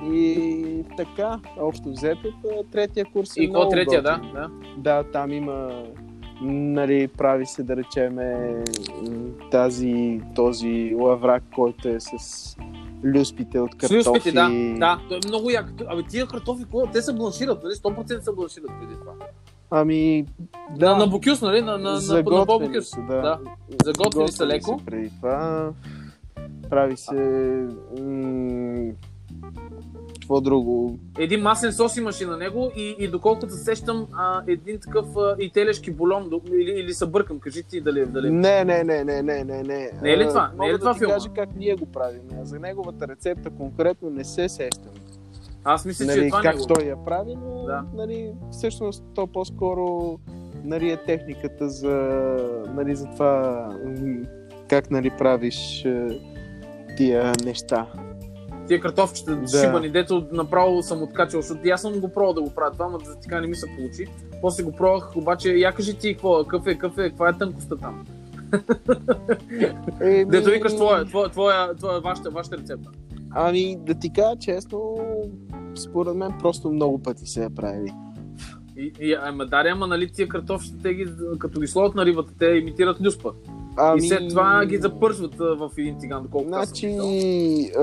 И така, общо взето, третия курс е И какво много третия, да? да? Да, там има Нали, прави се да речеме тази, този лаврак, който е с люспите от С картофи. люспите, да. Да, той е много як. Абе, тия картофи, те се бланшират, нали? 100% се бланшират преди това. Ами, Да, на бокюс, нали? На, на, на, на са, да. Да. Заготвени са леко. се преди това. Прави се... М- какво друго? Един маслен сос имаше на него и, и доколкото се сещам, а, един такъв а, и телешки бульон, или, или се бъркам, кажи ти дали, дали. Не, не, не, не, не, не, не. Не е ли това? Не е ли това да филма? кажа как ние го правим. За неговата рецепта конкретно не се сещам. Аз мисля, че е нали, това как него. той я прави, но Да. нали, всъщност то по-скоро нали, е техниката за, нали, за това как нали, правиш е, тия неща. Тия картофчета Да. шибани, дето направо съм откачал, защото аз съм го пробвал да го правя това, но за така не ми се получи. После го пробвах, обаче я кажи ти какво, какъв е, какъв е, каква е тънкостта там. Еми, Дето викаш твоя, твоя, твоя, твоя вашата, вашата рецепта. Ами, да ти кажа честно, според мен просто много пъти се е правили. И, и, ама даре, ама нали тия картофчета, те ги, като ги сложат на рибата, те имитират люспа. Ами... И след това ги запършват а, в един тиган, доколкото Значи, е,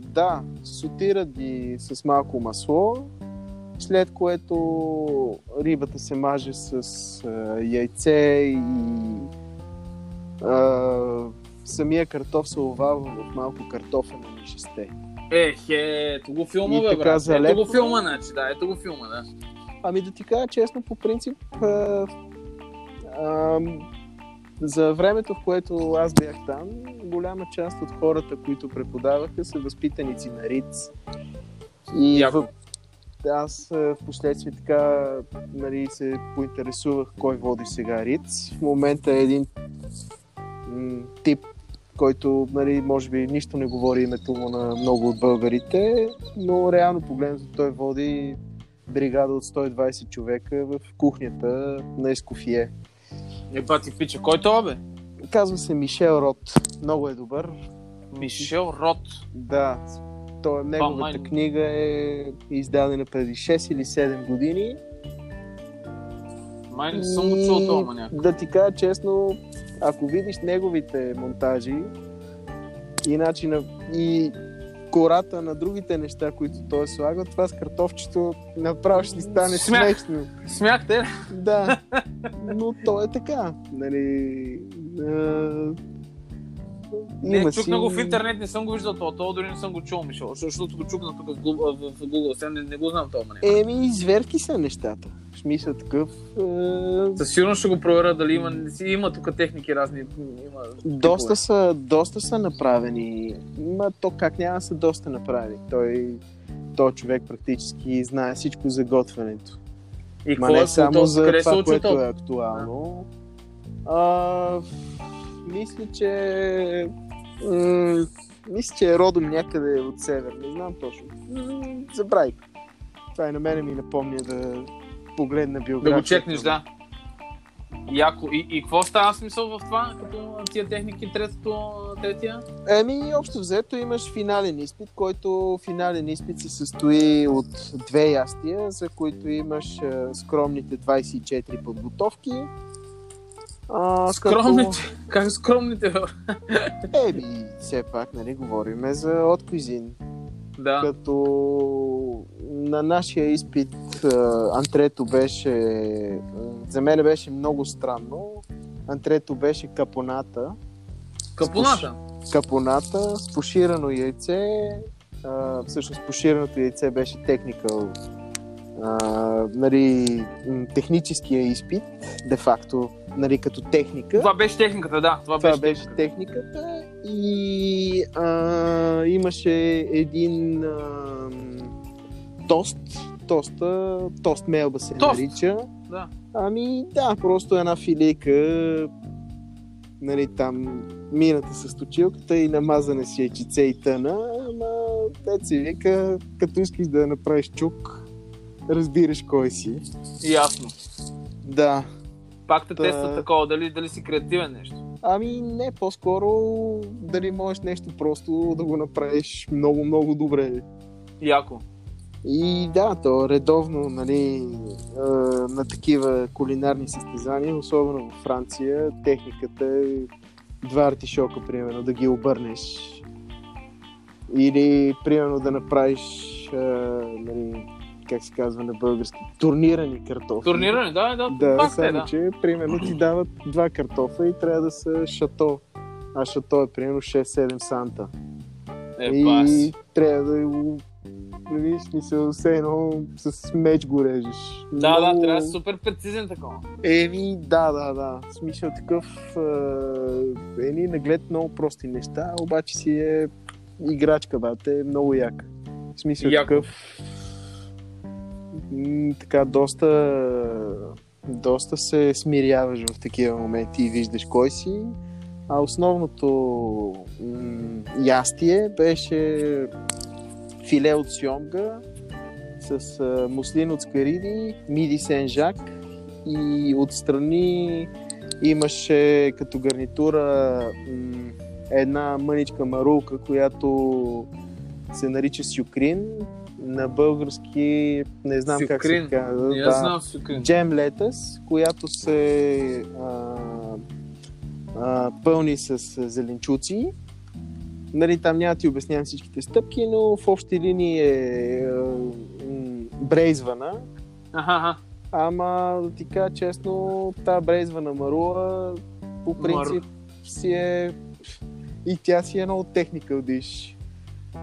да, сотират ги с малко масло, след което рибата се маже с е, яйце и е, самия картоф се овава в малко картофено мишесте. Ех, е, ето го филма, И бе, брат. Ето залепва. го филма, значи, да, ето го филма, да. Ами да ти кажа честно, по принцип, е, ам, за времето, в което аз бях там, голяма част от хората, които преподаваха, са възпитаници на РИЦ. И Яко. в... аз в последствие така нали, се поинтересувах кой води сега РИЦ. В момента е един м, тип, който нали, може би нищо не говори името му на много от българите, но реално погледнато той води бригада от 120 човека в кухнята на Ескофие. Е, бати пича, кой това, бе? Казва се Мишел Рот. Много е добър. Мишел Рот. Да, то, неговата книга е издадена преди 6 или 7 години. Май не съм го чул това. Да ти кажа честно, ако видиш неговите монтажи и начина и кората на другите неща, които той слага, това с картофчето направо ще стане Смях. смешно. Смяхте? Да, но то е така. Нали, а, Не, има чукна си- го в интернет, не съм го виждал това. Това дори не съм го чул. Защо- Защото го чукна тук в Google, в, Google. Сега не, не го знам това, маняк. Еми, зверки са нещата. В смисъл такъв. а, Със сигурност ще го проверя дали има, има тук техники разни. Има Доста са, доста са направени. Ма то как няма са доста направени. Той, той човек практически знае всичко за готвенето. И Ма не е само само за това, което е актуално. А, мисля, че... М- мисля, че е родом някъде от север. Не знам точно. Забравих. Това и на мене ми напомня да погледна биографията. Да го чекнеш, да. Яко. И, и какво става смисъл в това, като тия техники, третото, третия? Еми, общо взето имаш финален изпит, който финален изпит се състои от две ястия, за които имаш а, скромните 24 подготовки. А, Скромните. Как скромните, бе? Като... Еми, все пак, нали, говориме за от куизин. Да. Като на нашия изпит антрето беше... За мен беше много странно. Антрето беше капоната. Капоната. капоната с поширано яйце. А, всъщност пошираното яйце беше техникал. Нали, техническия изпит, де-факто, нали, като техника. Това беше техниката, да. Това, Това беше, беше техниката. и а, имаше един а, тост, тоста, тост мелба се Тост. нарича. Да. Ами да, просто една филейка, нали там мината с точилката и намазане с яйчице и тъна, ама дет се вика, като искаш да направиш чук, разбираш кой си. Ясно. Да, Пак те Та- тества такова, дали, дали си креативен нещо. Ами не, по-скоро дали можеш нещо просто да го направиш много, много добре. Яко. И да, то редовно нали, на такива кулинарни състезания, особено във Франция, техниката е два артишока, примерно, да ги обърнеш. Или, примерно, да направиш, а, нали, как се казва на български, турнирани картофи. Турнирани, да, да. Да, е, само да. че, примерно, ти дават два картофа и трябва да са шато. А шато е, примерно, 6-7 санта. Е, и бас. трябва да го нали, в смисъл, все едно с меч го режеш. Да, да, Много- трябва да супер прецизен такова. Еми, да, да, да. Смисъл такъв, е, едни наглед много прости неща, обаче си е играчка, бате, е много яка. В смисъл Яко. такъв, така, доста, доста се смиряваш в такива моменти и виждаш кой си. А основното м- ястие беше филе от сьомга с а, муслин от скариди, миди сен-жак и отстрани имаше като гарнитура м- една мъничка марулка, която се нарича сюкрин. На български не знам как Сюкрин. се казва. Знам сюкрин. Джем летъс, която се а, а, пълни с зеленчуци. Нали, там няма да ти обяснявам всичките стъпки, но в общи линии е а, брейзвана. Аха. Ама да ти кажа честно, тази брейзвана марула по принцип си е и тя си е много техникал диш.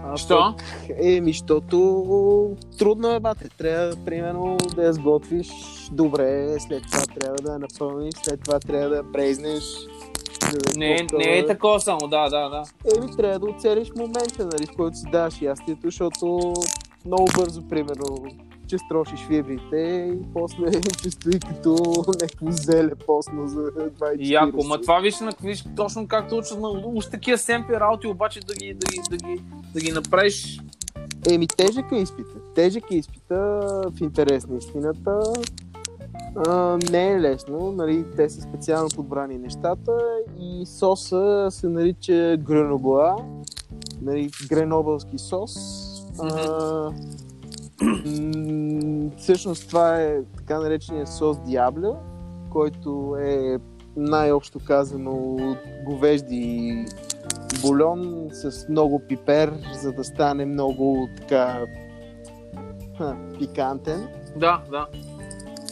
А Що? Еми, защото трудно е, бате. Трябва, примерно, да я сготвиш добре, след това трябва да я напълниш, след това трябва да я брезнеш. да Не, е- не е такова само, да, да, да. Еми, трябва да оцелиш момента, нали, в който си даваш ястието, защото много бързо, примерно, че строшиш фибрите и после че стои като някакво зеле постно за 20 Яко, ма това виж, на, виж точно както учат на уж такива семпи работи, обаче да ги, да ги, да ги, да ги направиш. Еми, тежък е изпита. Тежък е изпита в интерес на истината. А, не е лесно, нали, те са специално подбрани нещата и соса се нарича гренобла, нали, гренобълски сос. А, всъщност това е така наречения сос Диабля, който е най-общо казано говежди бульон с много пипер, за да стане много така ха, пикантен. Да, да.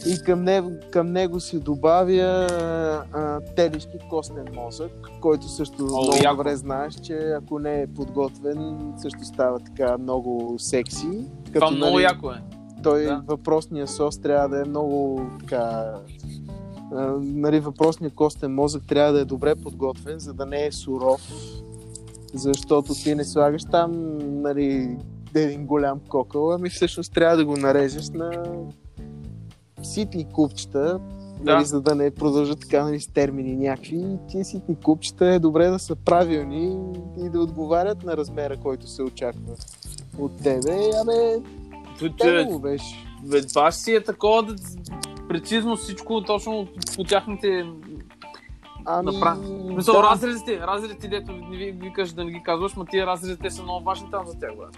И към него, към него се добавя а, телешки костен мозък, който също О, много яко. добре знаеш, че ако не е подготвен, също става така много секси. Това много яко е. той да. въпросния сос трябва да е много така... Нали, въпросният костен мозък трябва да е добре подготвен, за да не е суров. Защото ти не слагаш там нали, един голям кокъл, ами всъщност трябва да го нарежеш на ситни купчета, Да. нали, за да не продължат така нали, с термини някакви. Тия ситни купчета е добре да са правилни и да отговарят на размера, който се очаква от тебе. Абе, Тут, Тегаво беше. ще си е такова да прецизно всичко точно по тяхните Ами, Направи. Мисъл, да. разрезите, разрезите, дето не ви викаш да не ги казваш, ма тия разрезите са много важни там за тях, брат.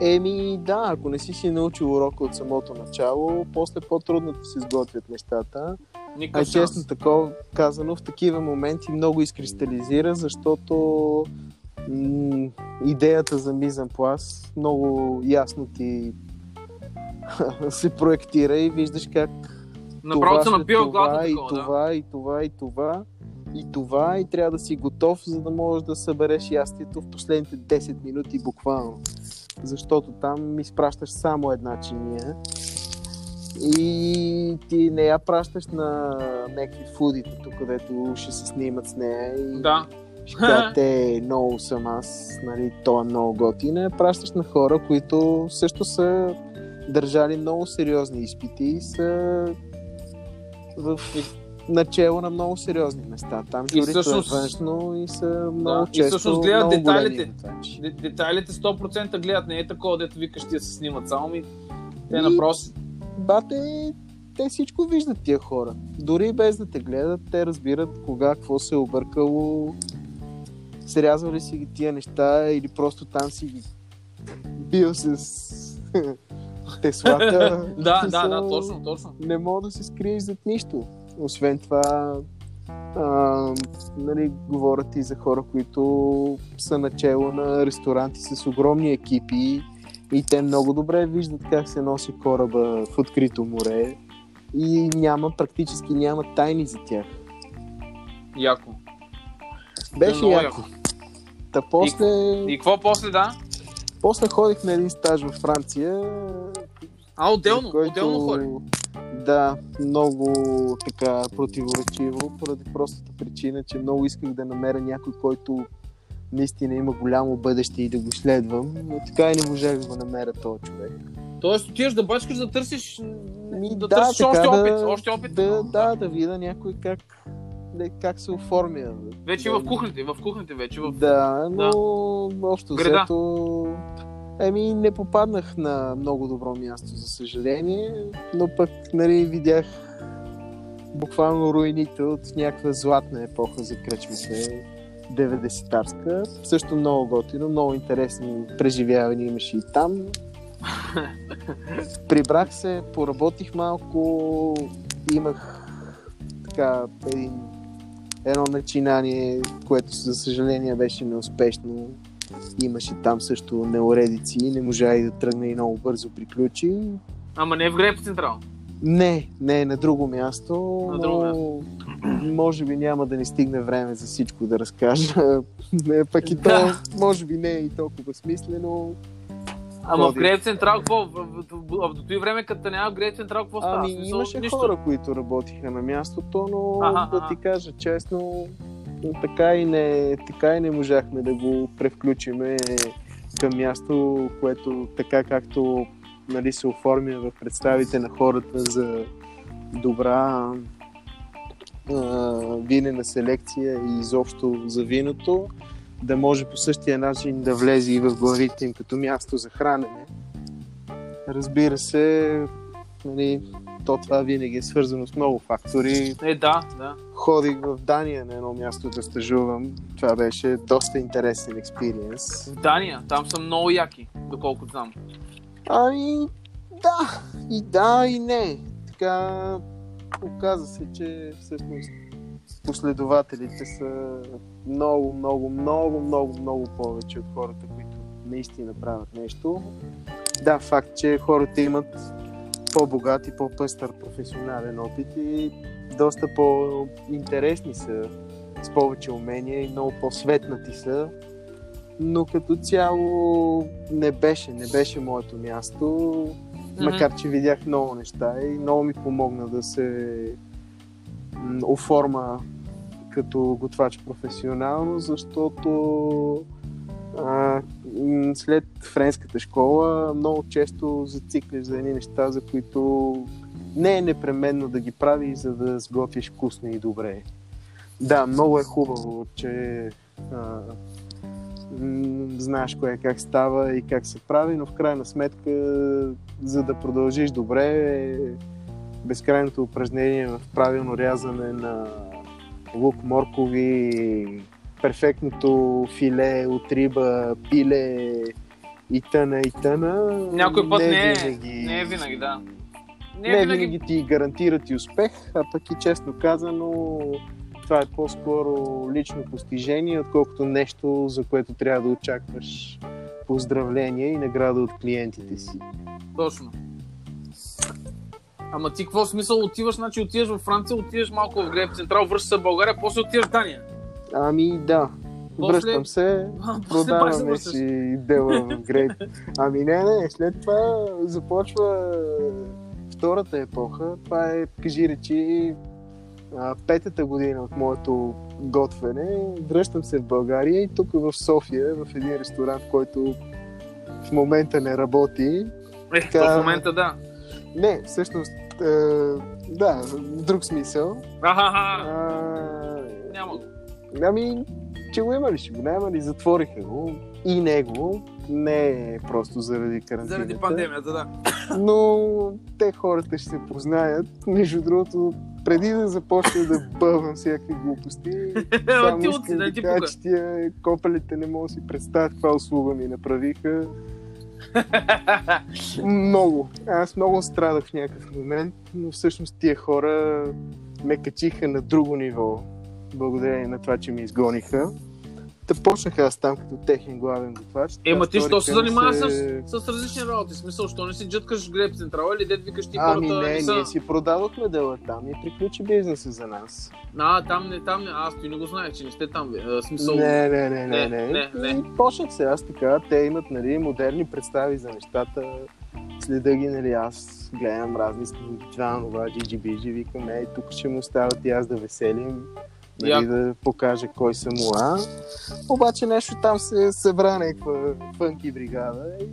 Еми, да, ако не си си научил урока от самото начало, после по-трудно се изготвят нещата. А Никакъв честно шанс. такова казано, в такива моменти много изкристализира, защото м- идеята за мизен плас много ясно ти се проектира и виждаш как Направо напива това, главата и да. това, и това, и това, и това, и трябва да си готов, за да можеш да събереш ястието в последните 10 минути буквално. Защото там изпращаш само една чиния и ти не я пращаш на някакви фудите, тук където ще се снимат с нея и Да. ще кажат, те много съм аз, нали, то е много готин. Я пращаш на хора, които също са държали много сериозни изпити и са в начало на много сериозни места. Там И журито всъщност- е външно и са много и често всъщност гледат детайлите. Детайлите 100% гледат, не е такова, дето викаш ти да се снимат само ми. Те И- направо Бате, те всичко виждат тия хора. Дори без да те гледат, те разбират кога, какво се е объркало, срязвали си ги тия неща или просто там си ги бил с Теслата. Да, да, да, точно, точно. Не мога да се скриеш зад нищо. Освен това, а, нали, говорят и за хора, които са начало на ресторанти с огромни екипи и те много добре виждат как се носи кораба в открито море и няма, практически няма тайни за тях. Яко. Беше яко. яко. Та после, И какво после, да? после ходих на един стаж във Франция. А, отделно, който- отделно хори. Да, много така противоречиво, поради простата причина, че много исках да намеря някой, който наистина има голямо бъдеще и да го следвам, но така и не можах да го намеря този човек. Тоест, отиваш да бачкаш да търсиш, Ми, да, да, търсиш така още да- опит, още опит. Да, да, да видя някой как, да, как се оформя. Вече и в кухните, в кухните вече. В... Да, но общо Града. взето... Еми, не попаднах на много добро място, за съжаление, но пък, нали, видях буквално руините от някаква златна епоха за кръчмите, 90-тарска. Също много готино, много интересни преживявания имаше и там. Прибрах се, поработих малко, имах така един едно начинание, което за съжаление беше неуспешно. Имаше там също неуредици, не можа и да тръгне и много бързо приключи. Ама не в Греб Централ. Не, не на друго място, На но друго може би няма да ни стигне време за всичко да разкажа. не, пък и то, може би не е и толкова смислено. Ама в Ходи. Греб Централ, какво? В, в, в, в, до този време, като няма в Греб Централ, какво става? Ами В имаше нищо. хора, които работиха на мястото, но Аха, да ти кажа честно, така и не, така и не можахме да го превключиме към място, което така както нали, се оформя в представите на хората за добра винена селекция и изобщо за виното, да може по същия начин да влезе и в главите им като място за хранене. Разбира се, нали, то това винаги е свързано с много фактори. Е, да, да. Ходих в Дания на едно място да стажувам. Това беше доста интересен експириенс. В Дания, там са много яки, доколкото знам. Ами, да, и да, и не. Така, оказа се, че всъщност последователите са много, много, много, много, много повече от хората, които наистина правят нещо. Да, факт, че хората имат по-богат и по-пъстър професионален опит и доста по-интересни са, с повече умения и много по-светнати са. Но като цяло не беше, не беше моето място, макар че видях много неща и много ми помогна да се оформа като готвач професионално, защото а, след френската школа много често зацикляш за едни неща, за които не е непременно да ги правиш, за да сготвиш вкусно и добре. Да, много е хубаво, че а, знаеш кое как става и как се прави, но в крайна сметка, за да продължиш добре, безкрайното упражнение в правилно рязане на лук, моркови, перфектното филе от риба, пиле и тъна и тъна. Някой път не е, винаги, не е винаги, да. Не, не е винаги, винаги. ти гарантират и успех, а пък и честно казано, това е по-скоро лично постижение, отколкото нещо, за което трябва да очакваш поздравление и награда от клиентите си. Точно. Ама ти какво смисъл отиваш, значи отиваш във Франция, отиваш малко в Греб Централ, връщаш се в България, после отиваш в Дания. Ами да, После- връщам се, продаваме си дела в грейд. Ами не, не, след това започва втората епоха. Това е, кажи речи, петата година от моето готвене. Връщам се в България и тук в София, в един ресторант, който в момента не работи. Е, Така- в момента да. Не, всъщност, е, да, в друг смисъл. Аха, А, няма го. Ами, че го има ли, ще го няма ли, затвориха го и него, не просто заради карантината. Заради пандемията, да. Но те хората ще се познаят. Между другото, преди да започна да бъвам всякакви глупости, само искам да ти кажа, че тия копелите не могат да си представят каква услуга ми направиха. Много. Аз много страдах в някакъв момент, но всъщност тия хора ме качиха на друго ниво, благодарение на това, че ми изгониха. Та почнах аз там като техен главен готвач. Ема ти що се занимаваш се- с, с различни работи? Смисъл, що не си джъткаш греб централа или дед викаш ти Ами хората не, не са... ние си продадохме дела там и приключи бизнеса за нас. А, там не, там не, аз ти не го знаех, че не сте там. А, смисъл... Не, не, не, Не, не, не. не, не. Почнах се аз така, те имат нали, модерни представи за нещата. Следа ги, нали, аз гледам разни снимки, това, това, джиджи биджи, викам, ей, тук ще му остават и аз да веселим, нали, Яко. да покажа кой съм муа. Обаче нещо там се събра някаква фънки бригада и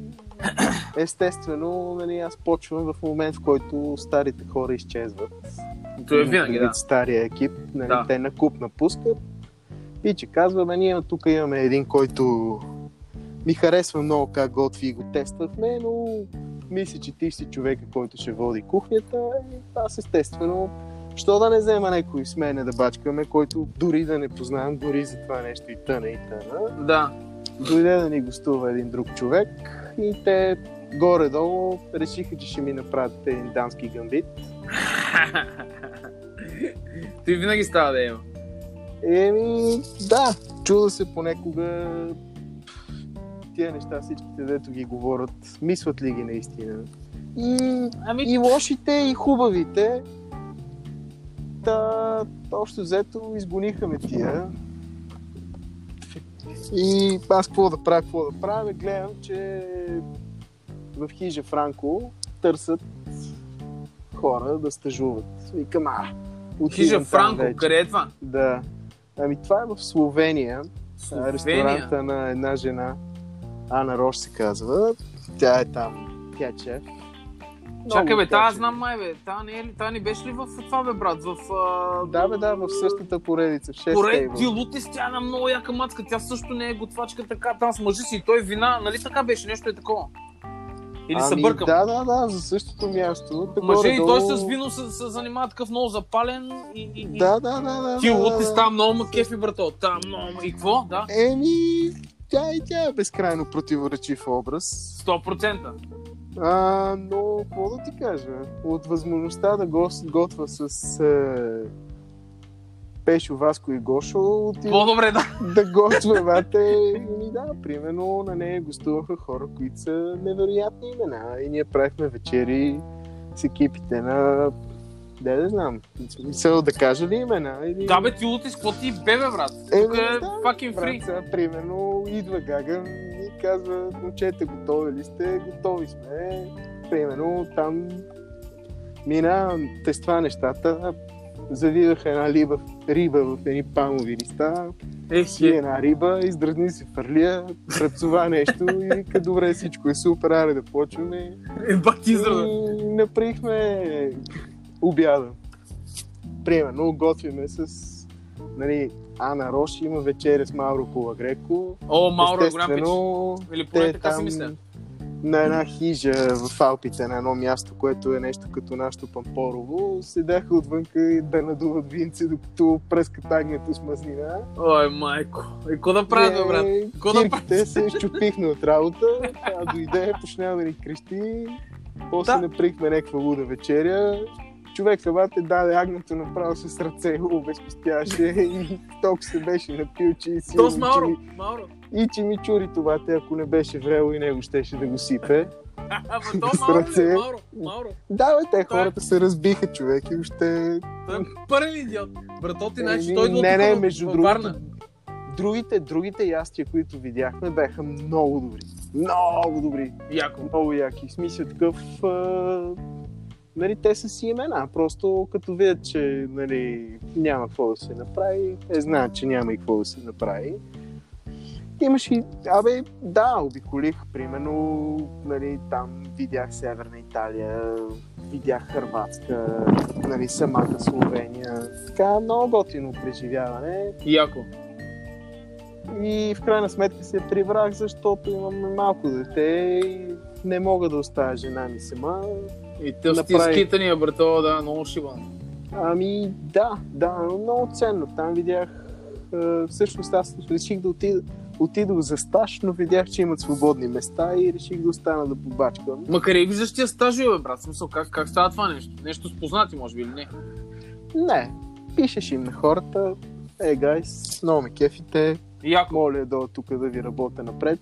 естествено, нали, аз почвам в момент, в който старите хора изчезват. То е винаги, да. Стария екип, нали, Да. те на куп напускат. И че казваме, ние тук имаме един, който ми харесва много как готви и го тествахме, но мисля, че ти си човека, който ще води кухнята. И аз естествено, що да не взема някой с мене да бачкаме, който дори да не познавам, дори за това нещо и тъна и тъна. Да. Дойде да ни гостува един друг човек и те горе-долу решиха, че ще ми направят един дански гамбит. Ти винаги става да има. Еми, да, чуда се понекога тия неща, всичките дето ги говорят, мислят ли ги наистина. И, Ами, и лошите, и хубавите. Та, общо взето, изгониха ме тия. И аз какво да правя, какво да правя, гледам, че в хижа Франко търсят хора да стажуват. Викам, а, хижа Франко, вече. къде е това? Да. Ами това е в Словения. Словения. ресторанта на една жена. Ана Рош се казва. Тя е там. Тя е шеф. Чакай бе, тя та е знам май бе. Та не, е ли, та не беше ли в това бе, брат? В... А... Да, бе, да, в същата поредица. В 6 Поред, ти Лутис, тя е една много яка мацка. Тя също не е готвачка така, там с мъжа си. и Той вина, нали така беше? Нещо е такова. Или се ами, бъркам. Да, да, да, за същото място. Мъже и той с вино се, се занимава такъв много запален и... и, и... Да, да, да, да. Ти да, Лутис, да. там много ма кефи, брато. Там много ма- И какво? Да? Еми, тя и тя е безкрайно противоречив образ. 100%. А, но, какво да ти кажа? От възможността да го, готва с е, Пешо, Васко и Гошо, отива По-добре, да. да готвя вате. И да, примерно на нея гостуваха хора, които са невероятни имена. И ние правихме вечери с екипите на... Да, не знам. Смисъл да кажа ли имена? Или... Да бе, ти Лутис, какво ти бебе, брат? Е, Тук е да, fucking Брат, free. сега, примерно, идва Гаган и казва, момчета, готови ли сте? Готови сме. Примерно, там мина тества нещата, завиваха една риба, риба в едни палмови листа, Ех, си е. една риба, издразни се фърлия, працува нещо и вика, добре, всичко е супер, аре да почваме. Е, бак ти. И направихме обяда. Примерно, готвиме с нали, Ана Рош, има вечеря с Мауро Колагреко. О, Мауро е голям пич. Или поне така си мисля. на една хижа в Алпите, на едно място, което е нещо като нашото Пампорово, седяха отвънка и да надуват винци, докато пръскат агнето с мазнина. Ой, майко. И какво да правят, бе, брат? Какво да Кирките се изчупихме от работа, тя дойде, почна да ни крещи, после Да. направихме някаква луда вечеря. Човек бате даде агнето направо с ръце, го обезпестяваше и толкова се беше напил, че и си с Мауро. Мауро. и че ми чури това, те ако не беше vrelo и него щеше да го сипе. Ама то Мауро, ръце. ли? Мауро, Мауро. Да, бе, те Той е- хората се разбиха, човек, и още... Той е пълен идиот. Брато ти, значи той идва не, не, между във другото. Другите, другите ястия, които видяхме, бяха много добри. Много добри. Яко. Много яки. В смисъл такъв... А... Нали, те са си имена. Просто като видят, че нали, няма какво да се направи, те знаят, че няма и какво да се направи. Имаш и... Абе, да, обиколих, примерно, нали, там видях Северна Италия, видях Хърватска, нали, самата Словения. Така, много готино преживяване. Яко. И в крайна сметка се прибрах, защото имаме малко дете и не мога да оставя жена ми сама. И те с Направи- ти скитания, брато, да, много шибан. Ами да, да, но много ценно. Там видях, е, всъщност аз реших да отида, отидох за стаж, но видях, че имат свободни места и реших да остана да побачкам. Ма къде виждаш тия стажове, брат? Смисъл, как, как става това нещо? Нещо с познати, може би, или не? Не, пишеш им на хората, е, гайс, много ме кефите, Яко. моля да тук да ви работя напред.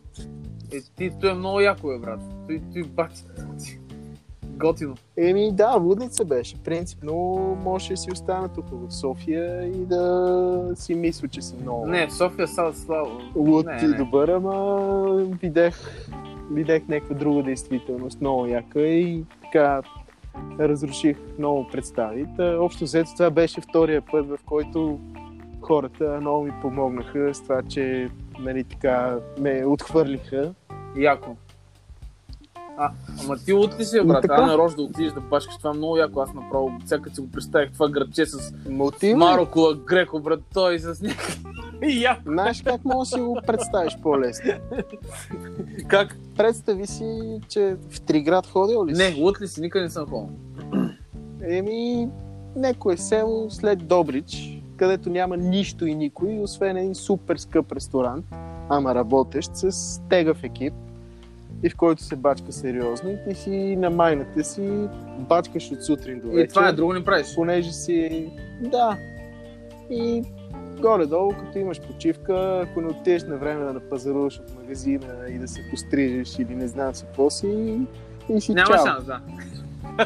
Е, ти, той е много яко, бе, брат. Той, той бати. Готино. Еми да, лудница беше. Принципно може да си остана тук в София и да си мисля, че съм много Не, в София са слава. луд не, и не. добър, ама видях, видях някаква друга действителност, много яка и така разруших много представи. Та, общо взето това беше втория път, в който хората много ми помогнаха с това, че нали, така, ме отхвърлиха. Яко. А, ама ти от ли си, бе, Ами брат? така. А на Рож да отидеш да башкаш това е много яко. Аз направо, всяка си го представих това градче с? Марокола Греко, брат, той с някакви... Знаеш как мога да си го представиш по-лесно? Как? Представи си, че в Триград ходил ли си? Не, лут ли си? Никъде не съм ходил. Еми, некое село след Добрич, където няма нищо и никой, освен един супер скъп ресторант, ама работещ с тегъв екип и в който се бачка сериозно и ти си на майната си бачкаш от сутрин до вечер. И това е, друго не правиш. Понеже си... Да. И горе-долу, като имаш почивка, ако не отидеш на време да напазаруваш от магазина и да се пострижеш или не знам си какво си, и си Няма чао. шанс, да.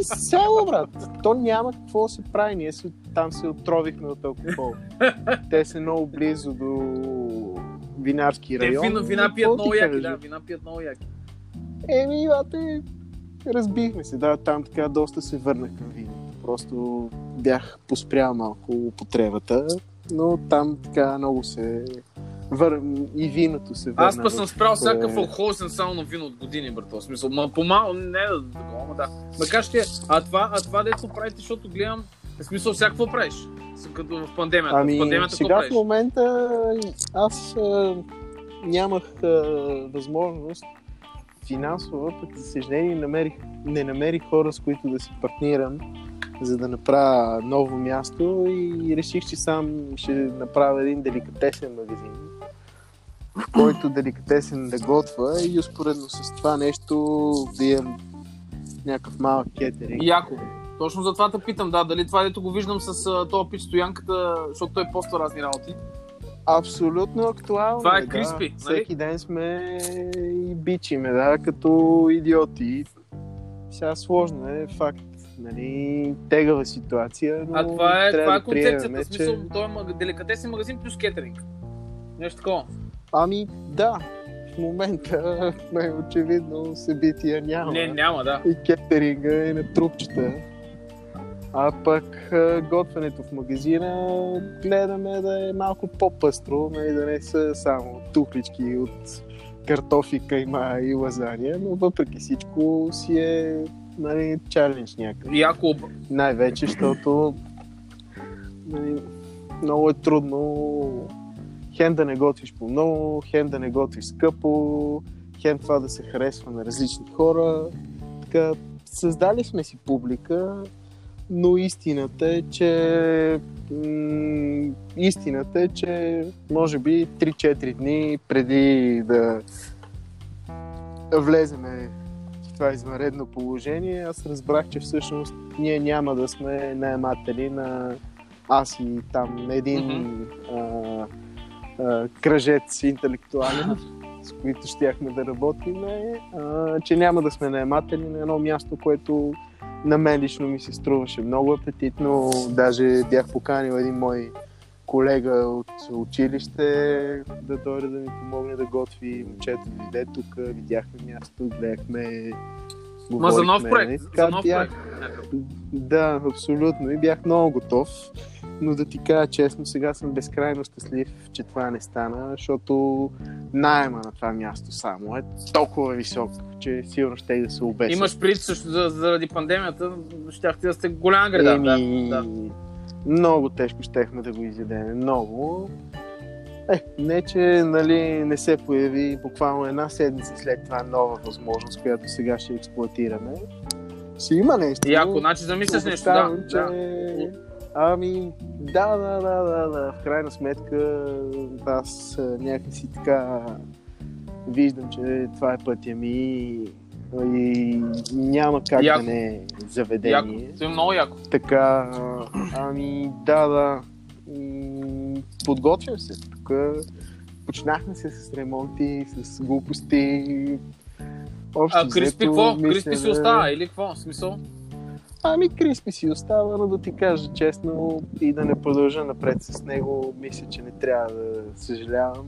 И село, брат. То няма какво да се прави. Ние се, там се отровихме от алкохол. Те са много близо до винарски Те район. вина, вина Какво пият много яки, да, вина пият много яки. Еми, бате, разбихме се. Да, там така доста се върнах към виното. Просто бях поспрял малко употребата, но там така много се вър... и виното се върна. Аз па съм спрял всякакъв алкохол, съм само на вино от години, брато. В смисъл, ма по-малко, не да такова, ма да. Макар ще, а това, а това дето правите, защото гледам, в смисъл, всякакво правиш. С- Като в пандемията. Ами, в пандемията какво сега в правиш? момента аз а, нямах а, възможност финансова, пък за съжаление намерих, не намерих хора, с които да си партнирам, за да направя ново място и реших, че сам ще направя един деликатесен магазин, в който деликатесен да готвя и успоредно с това нещо да имам някакъв малък кетеринг. Яко. Точно за това те питам, да, дали това дето го виждам с този пич стоянката, защото той поства разни работи. Абсолютно актуално. Това е да. криспи, нали? Всеки ден сме и бичиме, да, като идиоти. Сега сложно е, факт. Нали, тегава ситуация, но А това е, това е да концепцията, приемем, в смисъл, той е деликатесен магазин плюс кетеринг. Нещо такова. Ами да, в момента ме очевидно събития няма. Не, няма, да. И кетеринга е на трупчета. А пък готвенето в магазина гледаме да е малко по-пъстро, нали, да не са само тухлички от картофи, кайма и лазания, но въпреки всичко си е нали, чалендж някакъв. Яко, Най-вече, защото нали, много е трудно хем да не готвиш по много, хем да не готвиш скъпо, хем това да се харесва на различни хора. Така, създали сме си публика, но истината е, че м- истината е, че може би 3-4 дни преди да влеземе в това извънредно положение, аз разбрах, че всъщност ние няма да сме наематели на аз и там един Мгм. а, а, кръжец интелектуален, с които щяхме да работим, а, че няма да сме наематели на едно място, което на мен лично ми се струваше много апетитно. Даже бях поканил един мой колега от училище да дойде да ми помогне да готви. Момчето дойде тук, видяхме място, гледахме. Ма за нов говорихме, проект. нали? За Така нов бях- проект. да, абсолютно. И бях много готов. Но да ти кажа честно, сега съм безкрайно щастлив, че това не стана, защото найема на това място само е толкова висок, че сигурно ще и да се обеся. Имаш прит също за, заради пандемията, щяхте да сте голям града. Еми, Да, да. Много тежко щехме да го изядем. Много. Е, не, че нали, не се появи буквално една седмица след това нова възможност, която сега ще експлуатираме. Ще има нещо. Яко, значи замисляш нещо, да. Че да. Ами, да, да, да, да, да. В крайна сметка, аз някакси така виждам, че това е пътя ми и няма как Яко. да не е Яко. заведение. Това е много яко. Така, ами, да, да. Подготвям се. Тук почнахме се с ремонти, с глупости. Общо А Криспи какво? Криспи си остава или какво? В смисъл? Ами Криспи си остава, но да ти кажа честно и да не продължа напред с него, мисля, че не трябва да съжалявам.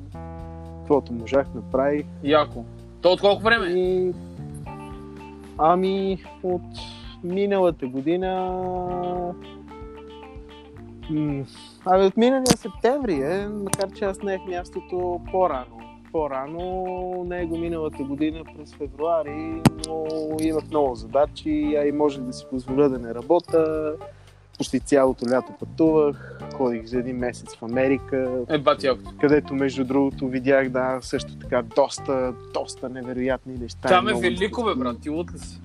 Каквото можах, направих. Яко. То от колко време? И... Ами, от миналата година... М, Абе, от миналия септември е, макар че аз наех мястото по-рано. По-рано, него миналата година през февруари, но имах много задачи, а и може да си позволя да не работя. Почти цялото лято пътувах, ходих за един месец в Америка, Е, бати яко. където между другото видях да също така доста, доста невероятни неща. Там е велико, бе, брат. Ти лут ли си?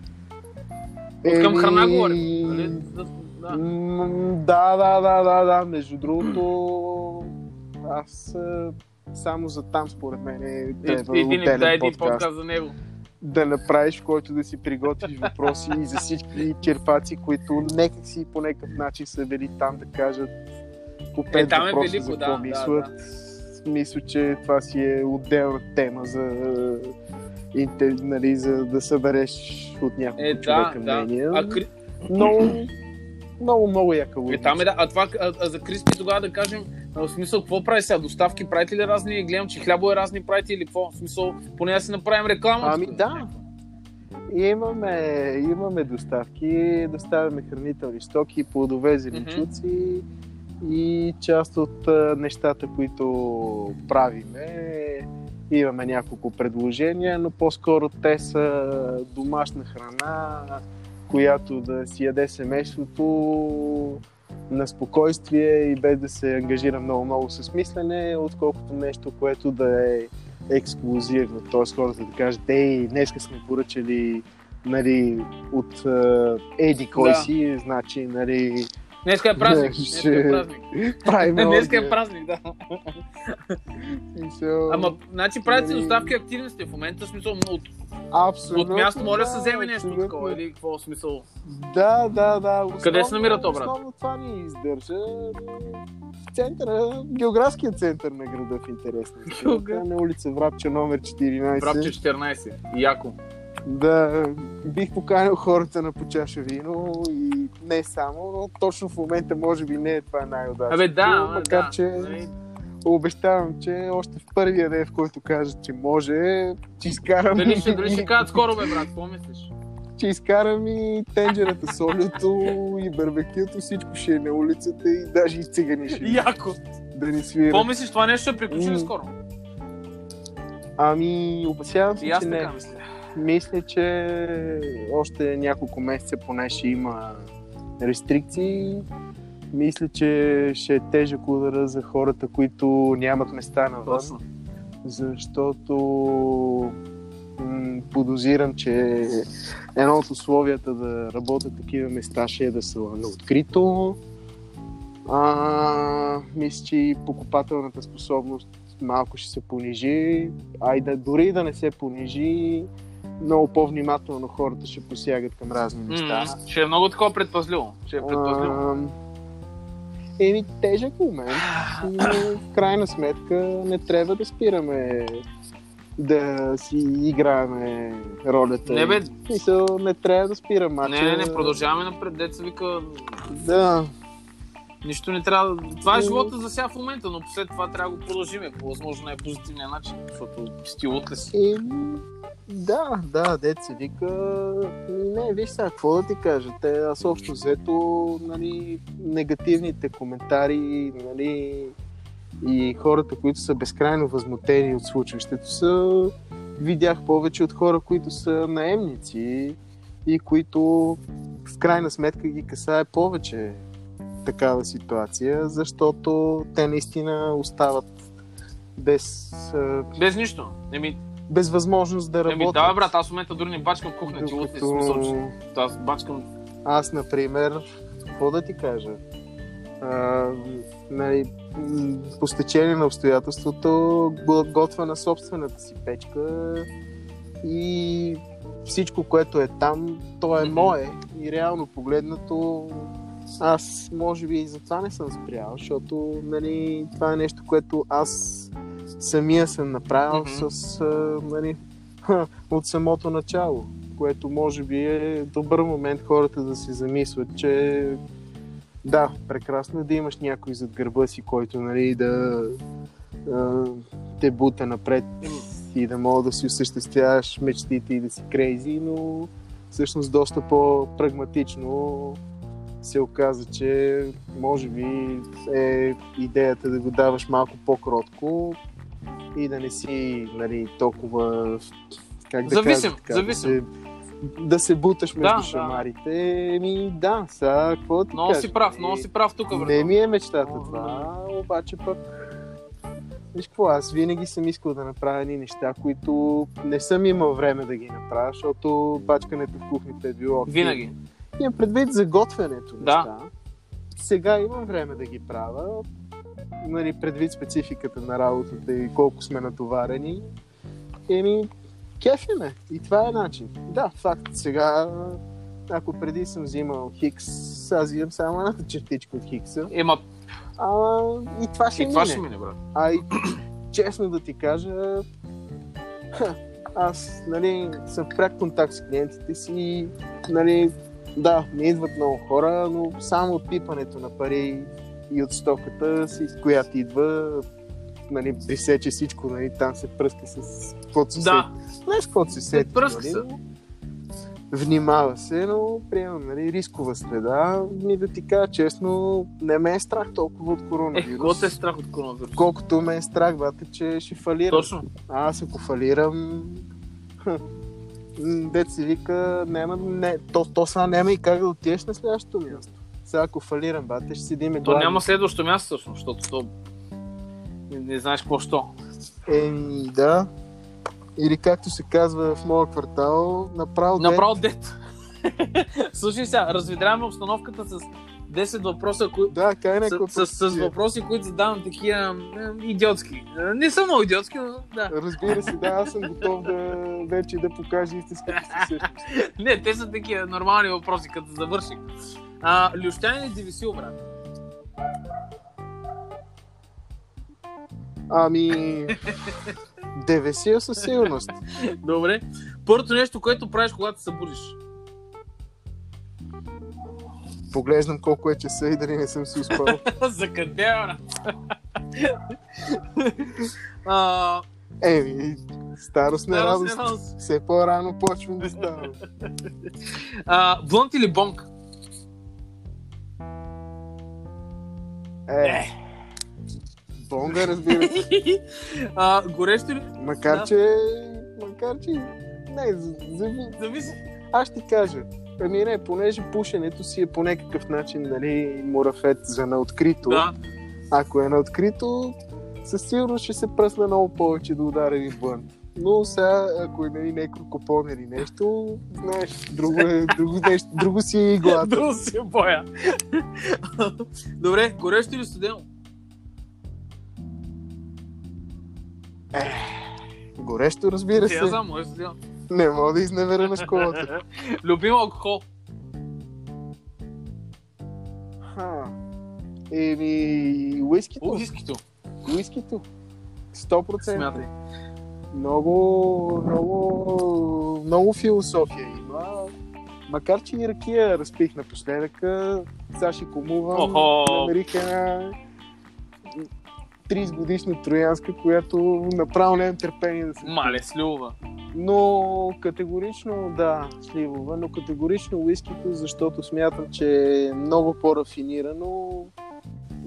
От към храна говорим. Нали? Да, да. Да, да, да, да. Между другото, аз е, само за там според мен е трябва ти ни отделен дай един подкаст. за него. Да направиш, който да си приготвиш въпроси и за всички черпаци, които някак си по някакъв начин са били там да кажат по пет Е, там е въпроса велико, за да, какво да, мислят. Мисля, че това си е отделна тема за, нали, за да събереш от няколко Е, да, човека да. мнения. А, Кри... Много, много, много яка е, лудница. там е, да. А, това, а, а за Криспи тогава да кажем, в смисъл, какво прави сега? Доставки правите ли разни? Гледам, че хлябо е разни правите или какво? В смисъл, поне да си направим реклама. Ами да. Имаме, имаме доставки, доставяме хранителни стоки, плодове, зеленчуци и част от нещата, които правиме, имаме няколко предложения, но по-скоро те са домашна храна, която да си яде семейството на спокойствие и без да се ангажира много-много с мислене, отколкото нещо, което да е ексклюзивно. Т.е. хората да кажат, ей, днеска сме поръчали нали, от еди кой Да. си, значи, нали, Днеска е празник. Днеска ще- е празник. Днеска е оргия. празник, да. Ама, значи правите Нали- доставки активни сте в момента, смисъл, от, абсолютно, от място може да се вземе нещо такова или какво смисъл. Да, да, да. Основно, Къде се намира то, брат? Основно това ни издържа в центъра, географския център на града в интерес. на истината, Географ- на улица Врабче номер 14. Врабче 14. Яко. Да, бих поканил хората на по чаша вино и не само, но точно в момента може би не е това най-удачното. Абе, да, ама, макар да. че Нали, обещавам, че още в първия ден, в който кажат, че може, че изкарам, Дали ще, дали ще кажат скоро, бе, брат, какво мислиш? че изкарам и тенджерата с олиото и барбекюто, всичко ще е на улицата и даже и цигани ще Яко. да ни свират. Какво мислиш, това нещо ще приключи скоро? Ами, опасявам се, че не. така мисля. Мисля, че още няколко месеца поне ще има рестрикции. Мисля, че ще е тежък удара за хората, които нямат места навън, Точно. защото м, подозирам, че едно от условията да работят такива места ще е да са на открито. А, мисля, че и покупателната способност малко ще се понижи, а и да, дори да не се понижи, много по-внимателно хората ще посягат към разни неща. М, Ще е много такова предпазливо. Ще е предпазливо. Ам, Еми, тежък момент, но в крайна сметка не трябва да спираме да си играеме ролята. Не, бе. В Смисъл, не трябва да спира мача. Не, не, не, продължаваме напред. Деца вика, Да, нищо не трябва. Това е живота за сега в момента, но след това трябва да го продължим по възможно най-позитивния начин, защото стилът ли си? Еми, да, да, дет се вика. Не, виж сега, какво да ти кажа? Те, аз общо взето, нали, негативните коментари, нали, и хората, които са безкрайно възмутени от случващото са, видях повече от хора, които са наемници и които в крайна сметка ги касае повече такава ситуация, защото те наистина остават без Без нищо. Еми, без възможност да работят. еми да, брат, аз в момента дори не бачкам кухня, ти? Докато Смисъл, че Аз бачкам Аз, например, какво да ти кажа? а, нали, по стечение на обстоятелството го- готвя на собствената си печка и всичко, което е там, то е мое и реално погледнато аз може би и за това не съм спрял, защото нали, това е нещо, което аз самия съм направил Мгм. с, а, нали, от самото начало, което може би е добър момент хората да се замислят, че да, прекрасно е да имаш някой зад гърба си, който нали, да а, те бута напред и да мога да си осъществяваш мечтите и да си крейзи, но всъщност доста по-прагматично се оказа, че може би е идеята да го даваш малко по-кротко и да не си нали, толкова как да Зависим, кажа, така, зависим. Да, се, да се буташ между Да, да. шамарите. Еми да, сега какво да ти Много си прав, много си прав тук, Не ми е мечтата Много, това, обаче пък Виж какво, аз винаги съм искал да направя едни неща, които не съм имал време да ги направя, защото бачкането в кухнята е било... Винаги. Имам предвид за готвенето Да. неща. Сега имам време да ги правя. Нали, предвид спецификата на работата и колко сме натоварени. Еми, кефи ме. И това е начин. Да, факт. Сега, ако преди съм взимал Хикс, аз взимам само едната чертичка от Хикса. Ема, А, и това ще и това мине. ще мине, брат. А и честно да ти кажа, аз нали, съм в пряк контакт с клиентите си и нали, да, не идват много хора, но само от пипането на пари и от стоката, си, която идва, нали, присече всичко, нали, там се пръска с каквото се Да, сети. Знаеш каквото се сети, пръска нали, се. Внимава се, но приемам, нали, рискова среда. Ми да ти кажа честно, не ме е страх толкова от е, коронавирус. какво те е страх от коронавирус? Колкото ме е страх, бате, че ще фалирам. Точно. А аз ако фалирам, дет се вика, няма, не, то, то сега няма и как да отидеш на следващото място. Сега ако фалирам, бате, ще седиме То няма следващо място, всъщност, защото то... Не, не знаеш какво що. Еми, да. Или както се казва в моя квартал, направо, дет- Направо дет. Слушай сега, разведряваме обстановката с 10 въпроса, които Да, кай някаква с, с, с въпроси, които задавам такива идиотски. Е, Не са много идиотски, но да. Разбира се, да, аз съм готов да вече да покажа истинската си същност. Не, те са такива нормални въпроси, като завърших. А, Лющянин или Дивисил, брат? Ами, Девесия със сигурност. Добре. Първото нещо, което правиш, когато се събудиш. Поглеждам колко е часа и дали не съм си успал. За къде, брат? а, Еми, старост не радост. Все по-рано почвам да ставам. а, или бонк? Е, бонга, разбира се. а, горещо ли? Макар, Да. че... Макар, че... Не, за, за, Зависи. аз ще ти кажа. Ами не, понеже пушенето си е по някакъв начин, нали, мурафет за на открито. Да. Ако е на открито, със сигурност ще се пръсна много повече да ударя един блънт. Но сега, ако е нали, някой купон или нещо, знаеш, друго, е, друго, нещо, друго си е иглата. Друго си е боя. Добре, горещо или студено? Горещо, разбира я се. знам, може студено. Не мога да изневеря на школата. Любим алкохол. Ха. Еми, уискито. Уискито. Уискито. 100%. Смятай. Много, много, много философия има. Макар, че и ракия разпих напоследък, сега ще кумувам. Охо. Намерих една 30 годишна троянска, която направо нямам търпение да се Мале, слюва. Но категорично, да, сливова, но категорично уискито, защото смятам, че е много по-рафинирано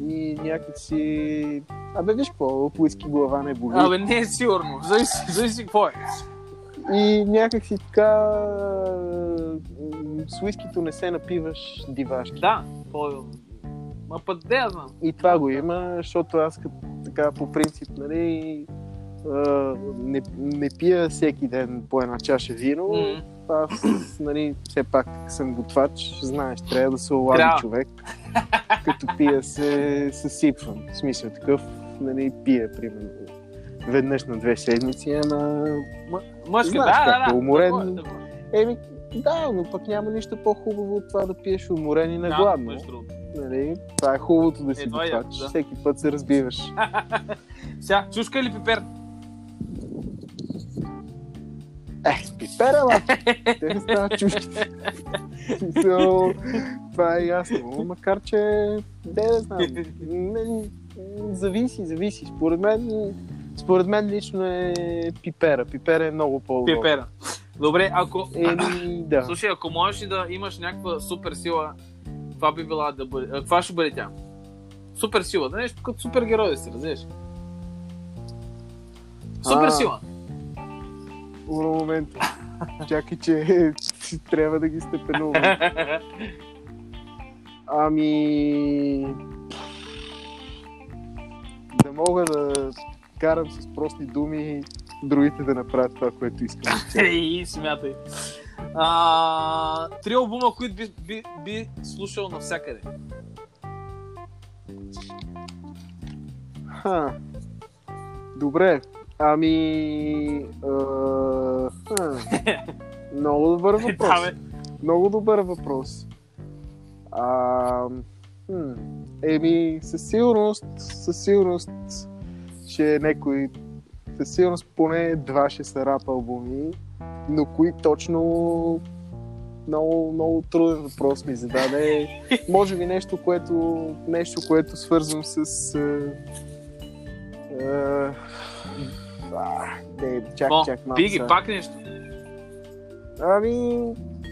и някакси... Абе, виж какво, от уиски глава не боли. Абе, не е сигурно. Зависи, какво е. И някакси така... м, С уискито не се напиваш дивашки. Да, е... Ма път де я знам. И това го има, защото аз като, така по принцип, нали, не, не пия всеки ден по една чаша вино. М. Аз, нали, все пак съм готвач, знаеш, трябва да се олади Трябва. човек. Като пия се съсипвам. В смисъл такъв, нали, пия, примерно, веднъж на две седмици, ама... М- Мъжки, Знаеш да, как да, е, да. уморен. Е. Еми, да, но пък няма нищо по-хубаво от това да пиеш уморен и на Да. Нали? Това е хубавото да си Е, това е готвач. да. Всеки път се разбиваш. Сега, чушка или пипер? С пипера, ма! Те не стават. Смисъл, това е ясно. Макар, че... Де да знам. Не, зависи, зависи. Според мен, според мен лично е пипера. Пипера е много по-удобно. Пипера. Добре, ако... Еми, да. Слушай, ако можеш да имаш някаква супер сила, това би била да бъде... Каква ще бъде тя? Супер сила, да нещо като супергерой да си, разбираш? Супер А. сила. Уно момента. Чакай, че трябва да ги степенувам. Ами... Да мога да карам с прости думи другите да направят това, което искам. Ей, смятай. А, три албума, които би, би, би слушал навсякъде. Ха. Добре. Ами... А... Много добър въпрос. Да. Много добър въпрос. А, хм, еми, със сигурност, със сигурност ще е някой, със сигурност поне два ще са рап албуми, но кои точно много, много труден въпрос ми зададе. Може би нещо, което, нещо, което свързвам с... А, а, а, не, чак, О, чак малко. Биги, сега. пак нещо. Ами,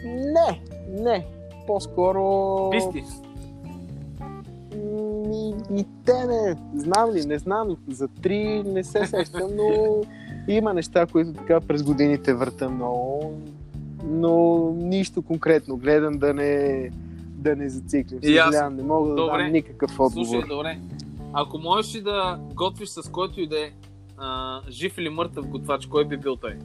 не, не. По-скоро... Писти. Ми, и те не. Знам ли, не знам. За три не се сещам, но има неща, които така през годините върта много. Но нищо конкретно. Гледам да не, да не зациклим. И аз. Съжалявам, не мога да Добре. дам никакъв отговор. Слушай, добре. Ако можеш ли да готвиш с който и да е а, жив или мъртъв готвач, кой би бил той?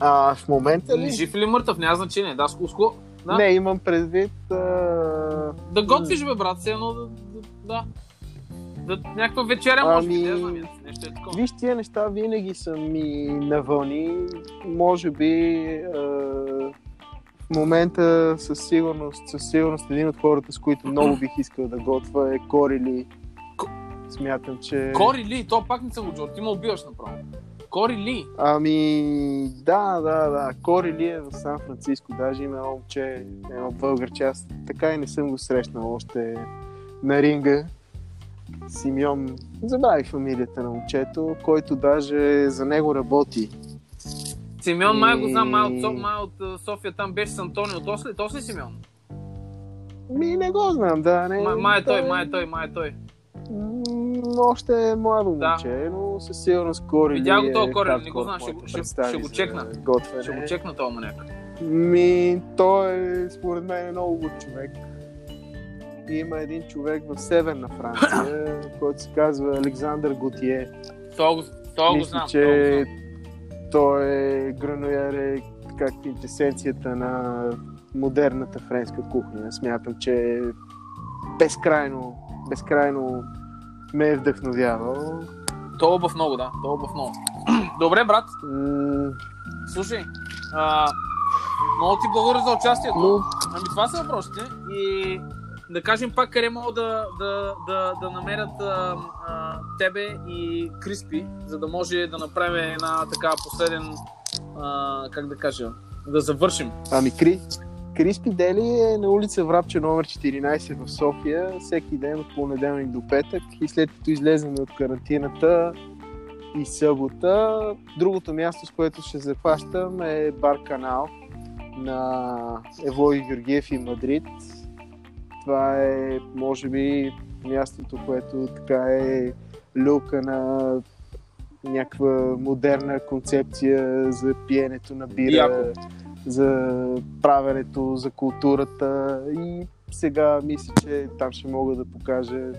А, в момента ли? Жив или мъртъв, няма значение. Да, с уско. Да. Не, имам предвид... А... Да готвиш, бе, брат, все едно да... да, да. да някаква вечеря, може Ами, не знам, нещо е такова. Виж, тия неща винаги са ми на вълни. Може би а, в момента със сигурност, със сигурност един от хората, с които много бих искал да готвя е Кори Ли. Ко- Смятам, че... Кори Ли, то пак не съм го чул, ти ме убиваш направо. Кори Ли. Ами, да, да, да. Кори Ли е в Сан Франциско. Даже има едно момче, едно българче. Аз така и не съм го срещнал още на ринга. Симеон, забравих фамилията на момчето, който даже за него работи. Симеон май го знам, май от, май от София, там беше с Антонио. То ли, то ли Симеон? Ми не го знам, да. Не, Май, май е той, да, май е той, май е той. Още е младо Да. момче, но със сигурност Кори Видя го Ли този е Кори не го знам, ще ще- го чекна. Готвене. Ще го чекна този маняк. Ми, той е, според мен, е много луд човек. И има един човек в Северна Франция, който се казва Александър Готие. Това го, това го знам. че той е грануяр е как квинтесенцията на модерната френска кухня. Смятам, че е безкрайно, безкрайно ме е вдъхновявал. То обувь много, да. То обувь много. Добре, брат. М, Слушай, а, много ти благодаря за участието. Но Ами това са въпросите и да кажем пак къде могат да, да, да, да намерят а, а, тебе и Криспи, за да може да направим една така последен, а, как да кажа, да завършим. Ами Кри, Криспи Дели е на улица Врабче номер 14 в София, всеки ден от понеделник до петък и след като излезем от карантината и събота, другото място, с което ще захващам е Бар Канал на Евлоги Георгиев и Мадрид. Това е, може би, мястото, което така е люка на някаква модерна концепция за пиенето на бира, Яко. За правенето, за културата и сега мисля, че там ще мога да покажа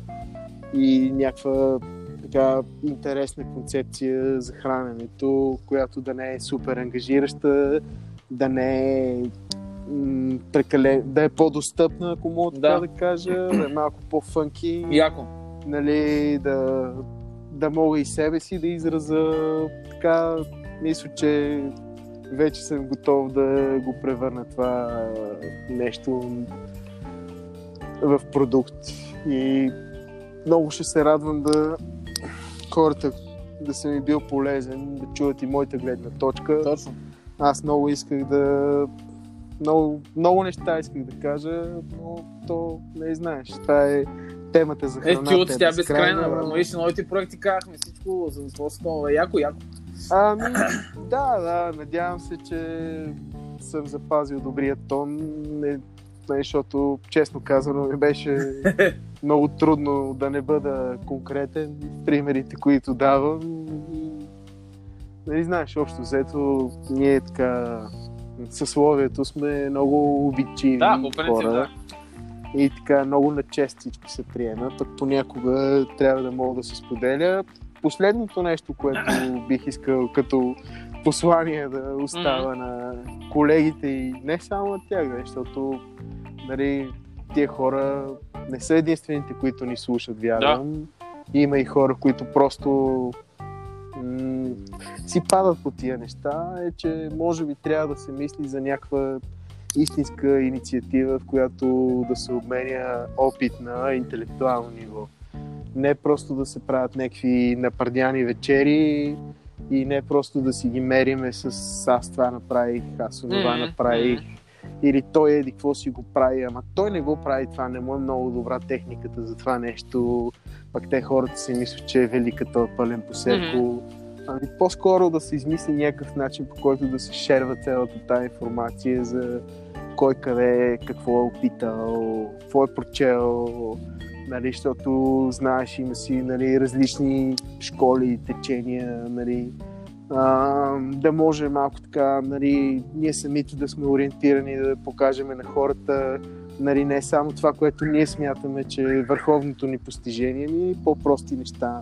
и някаква така интересна концепция за храненето, която да не е супер ангажираща, да не е м, прекален, да е по-достъпна, ако мога така Да. да кажа, да е малко по-фънки, Яко. нали, да, да мога и себе си да израза така, мисля, че вече съм готов да го превърна това нещо в продукт. И много ще се радвам да хората да съм ми бил полезен, да чуят и моята гледна точка. Точно. Аз много исках да... Много, много неща исках да кажа, но то не знаеш. Това е темата за Е, храната. ти от тя е безкрайна, бро. Виж, новите проекти казахме всичко, за какво яко, яко. Ами, да, да, надявам се, че съм запазил добрия тон, не, не, защото, честно казано, ми беше много трудно да не бъда конкретен в примерите, които давам. И, Нали знаеш, общо взето, ние така съсловието сме много обичиви Да, по принцип, хора. да. И така много на чест всичко се приема, пък понякога трябва да мога да се споделя. Последното нещо, което бих искал като послание да остава на колегите и не само на тях, да, защото нали, тия хора не са единствените, които ни слушат, вярвам. Има и хора, които просто м- си падат по тия неща, е, че може би трябва да се мисли за някаква истинска инициатива, в която да се обменя опит на интелектуално ниво. Не просто да се правят някакви напърдяни вечери и не просто да си ги мериме с аз това направих, аз това направих. Или той еди какво си го прави, ама той не го прави това, не му е много добра техниката за това нещо. Пък те хората си мислят, че е велика този пълен посерко. Ами по-скоро да се измисли някакъв начин, по който да се шерва цялата тази информация за кой къде, какво е опитал, какво е прочел, нали, защото знаеш, има си нали, различни школи, течения, нали, а, да може малко така, нали, ние самите да сме ориентирани, да покажем на хората нали, не само това, което ние смятаме, че е върховното ни постижение, ми по-прости неща.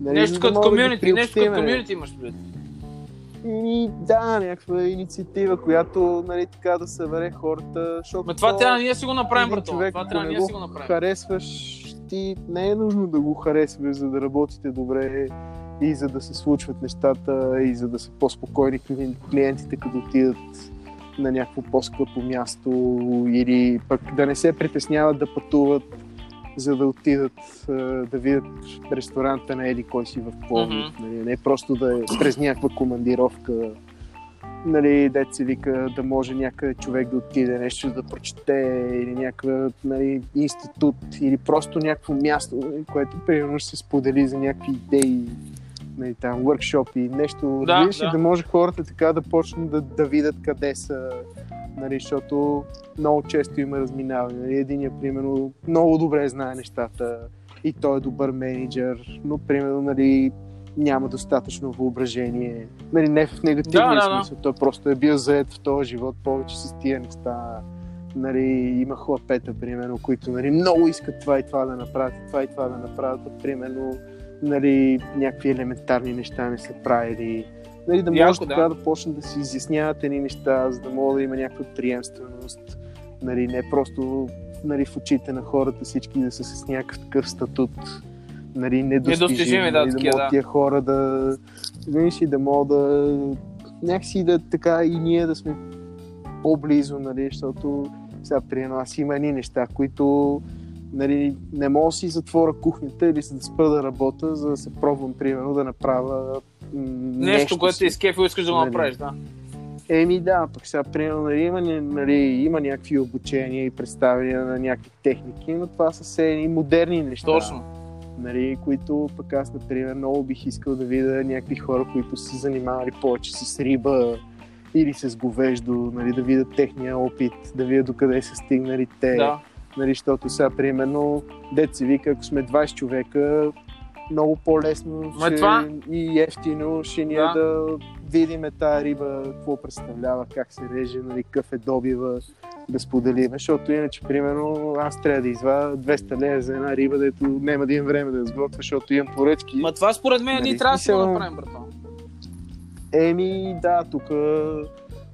Нали, Нещо като мога да комюнити, нещо като комюнити имаш предвид. И да, някаква инициатива, която нали, така да събере хората. Защото Ма това то- трябва ние си го направим, човек, Това трябва ние си го направим. харесваш, ти не е нужно да го харесваш, за да работите добре и за да се случват нещата и за да са по-спокойни кли- клиентите, като отидат на някакво по-скъпо място или пък да не се притесняват да пътуват, за да отидат да видят ресторанта на Еди кой си в Пловдив. Мгм. Нали, не просто да е през някаква командировка нали, се вика да може някъде човек да отиде нещо да прочете или някакъв нали, институт или просто някакво място, което примерно ще се сподели за някакви идеи, нали, там, и нещо, Да, да. да може хората така да почнат да, да видят къде са, нали, защото много често има разминаване. Нали, единия, примерно, много добре знае нещата и той е добър менеджер, но, примерно, нали, няма достатъчно въображение. Нали, не в негативния Да, да, да. смисъл. Той просто е бил заед в този живот повече с тия неща. Нали, има хлапета, примерно, които нали, много искат това и това да направят, това и това да направят, примерно, нали, някакви елементарни неща не са правили. Нали, да може Яко, така да. да почнат да си изясняват едни неща, за да може да има някаква приемственост. Нали, не просто нали, в очите на хората всички да са с някакъв такъв статут нали, недостижими, да, нали, да могат да. тия хора да, знаеш ли, да могат да някакси да така и ние да сме по-близо, нали, защото сега при аз има едни неща, които нали, не мога да си затворя кухнята или се да спра да работя, за да се пробвам, примерно, да направя м, Нещо, което си. ти изкефил, искаш да го Нали. направиш, да. Еми да, пък сега примерно нали, има, нали, има някакви обучения и представяния на някакви техники, но това са все едни модерни неща. Точно. Нали, които пък аз, например, много бих искал да видя някакви хора, които са се занимавали повече с риба или с говеждо, нали, да видят техния опит, да видят докъде са стигнали те. Да. Нали, защото сега, примерно, дет се вика, ако сме 20 човека, много по-лесно Ма ще, това- и ефтино ще ни е Да. да видим тази риба, какво представлява, как се реже, нали, какъв е добива, да споделиме, защото иначе, примерно, аз трябва да извадя 200 лея за една риба, дето няма да имам време да я сготвя, защото имам поръчки. Ма това според мен Нали, ние трябва да си го направим, братан. Еми, да, тук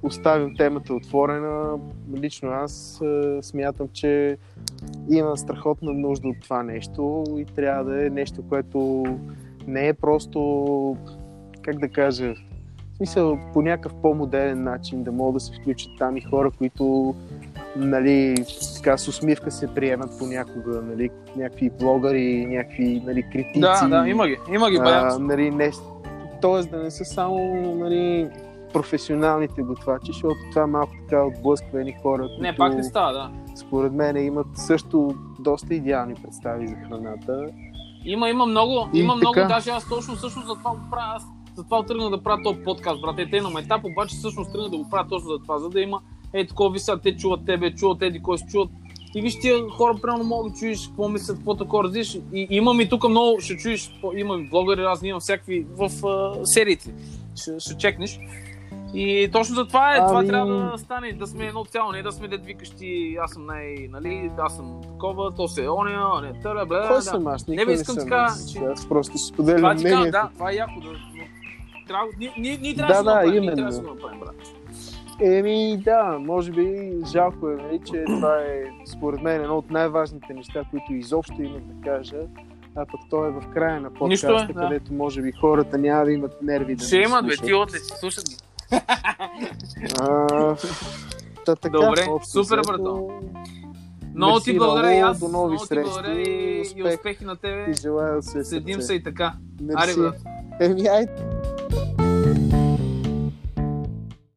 оставим темата отворена. Лично аз е, смятам, че има страхотна нужда от това нещо и трябва да е нещо, което не е просто, как да кажа, в смисъл по някакъв по-модерен начин да могат да се включат там и хора, които нали, така с усмивка се приемат понякога, нали, някакви блогъри, някакви нали, критици. Да, да, има ги. Има ги, А, нали, не, тоест да не са само нали, професионалните готвачи, защото това малко така отблъсква едни хора, които Не, пак не става, да. според мен имат също доста идеални представи за храната. Има, има много, И има много, така. даже аз точно всъщност за това го правя, аз затова тръгна да правя този подкаст, брат. Е, те на етап, обаче всъщност тръгна да го правя точно за това, за да има е такова ви сега, те чуват тебе, чуват еди кой се чуват. И виж тия хора, примерно, могат да чуеш какво мислят, какво такова разлиш. И имам и тук много, ще чуеш, по- има и блогъри разни, има всякакви в а, сериите. Ще, ще чекнеш. И точно за това е, това Ами- трябва да стане, да сме едно цяло, не да сме дед викащи, аз съм най, нали, аз съм такова, то се е оня, не, търа, бля, Кой да. съм аз? Не, Никой бе, не, искам съм така, че- Аз просто споделям Това ти казвам, мнението. да, това е яко. Да, трябва, ние, ние, ние трябва Да, да, да, си ние именно. трябва да си направим, брат. Еми да, може би жалко е, нали, че това е според мен едно от най-важните неща, които изобщо имам да кажа. А пък той е в края на Нищо подкаста, е, да. където може би хората няма да имат нерви да Ще имат, бе, ти отлици, слушат ги. А, Та, така, Добре, общо супер, брато. Много ти благодаря и аз. до нови много ти срещи, благодаря и, и успех. успехи на тебе. Ти желая се Седим се и така. Мерси. Аре, брат. Еми, айде.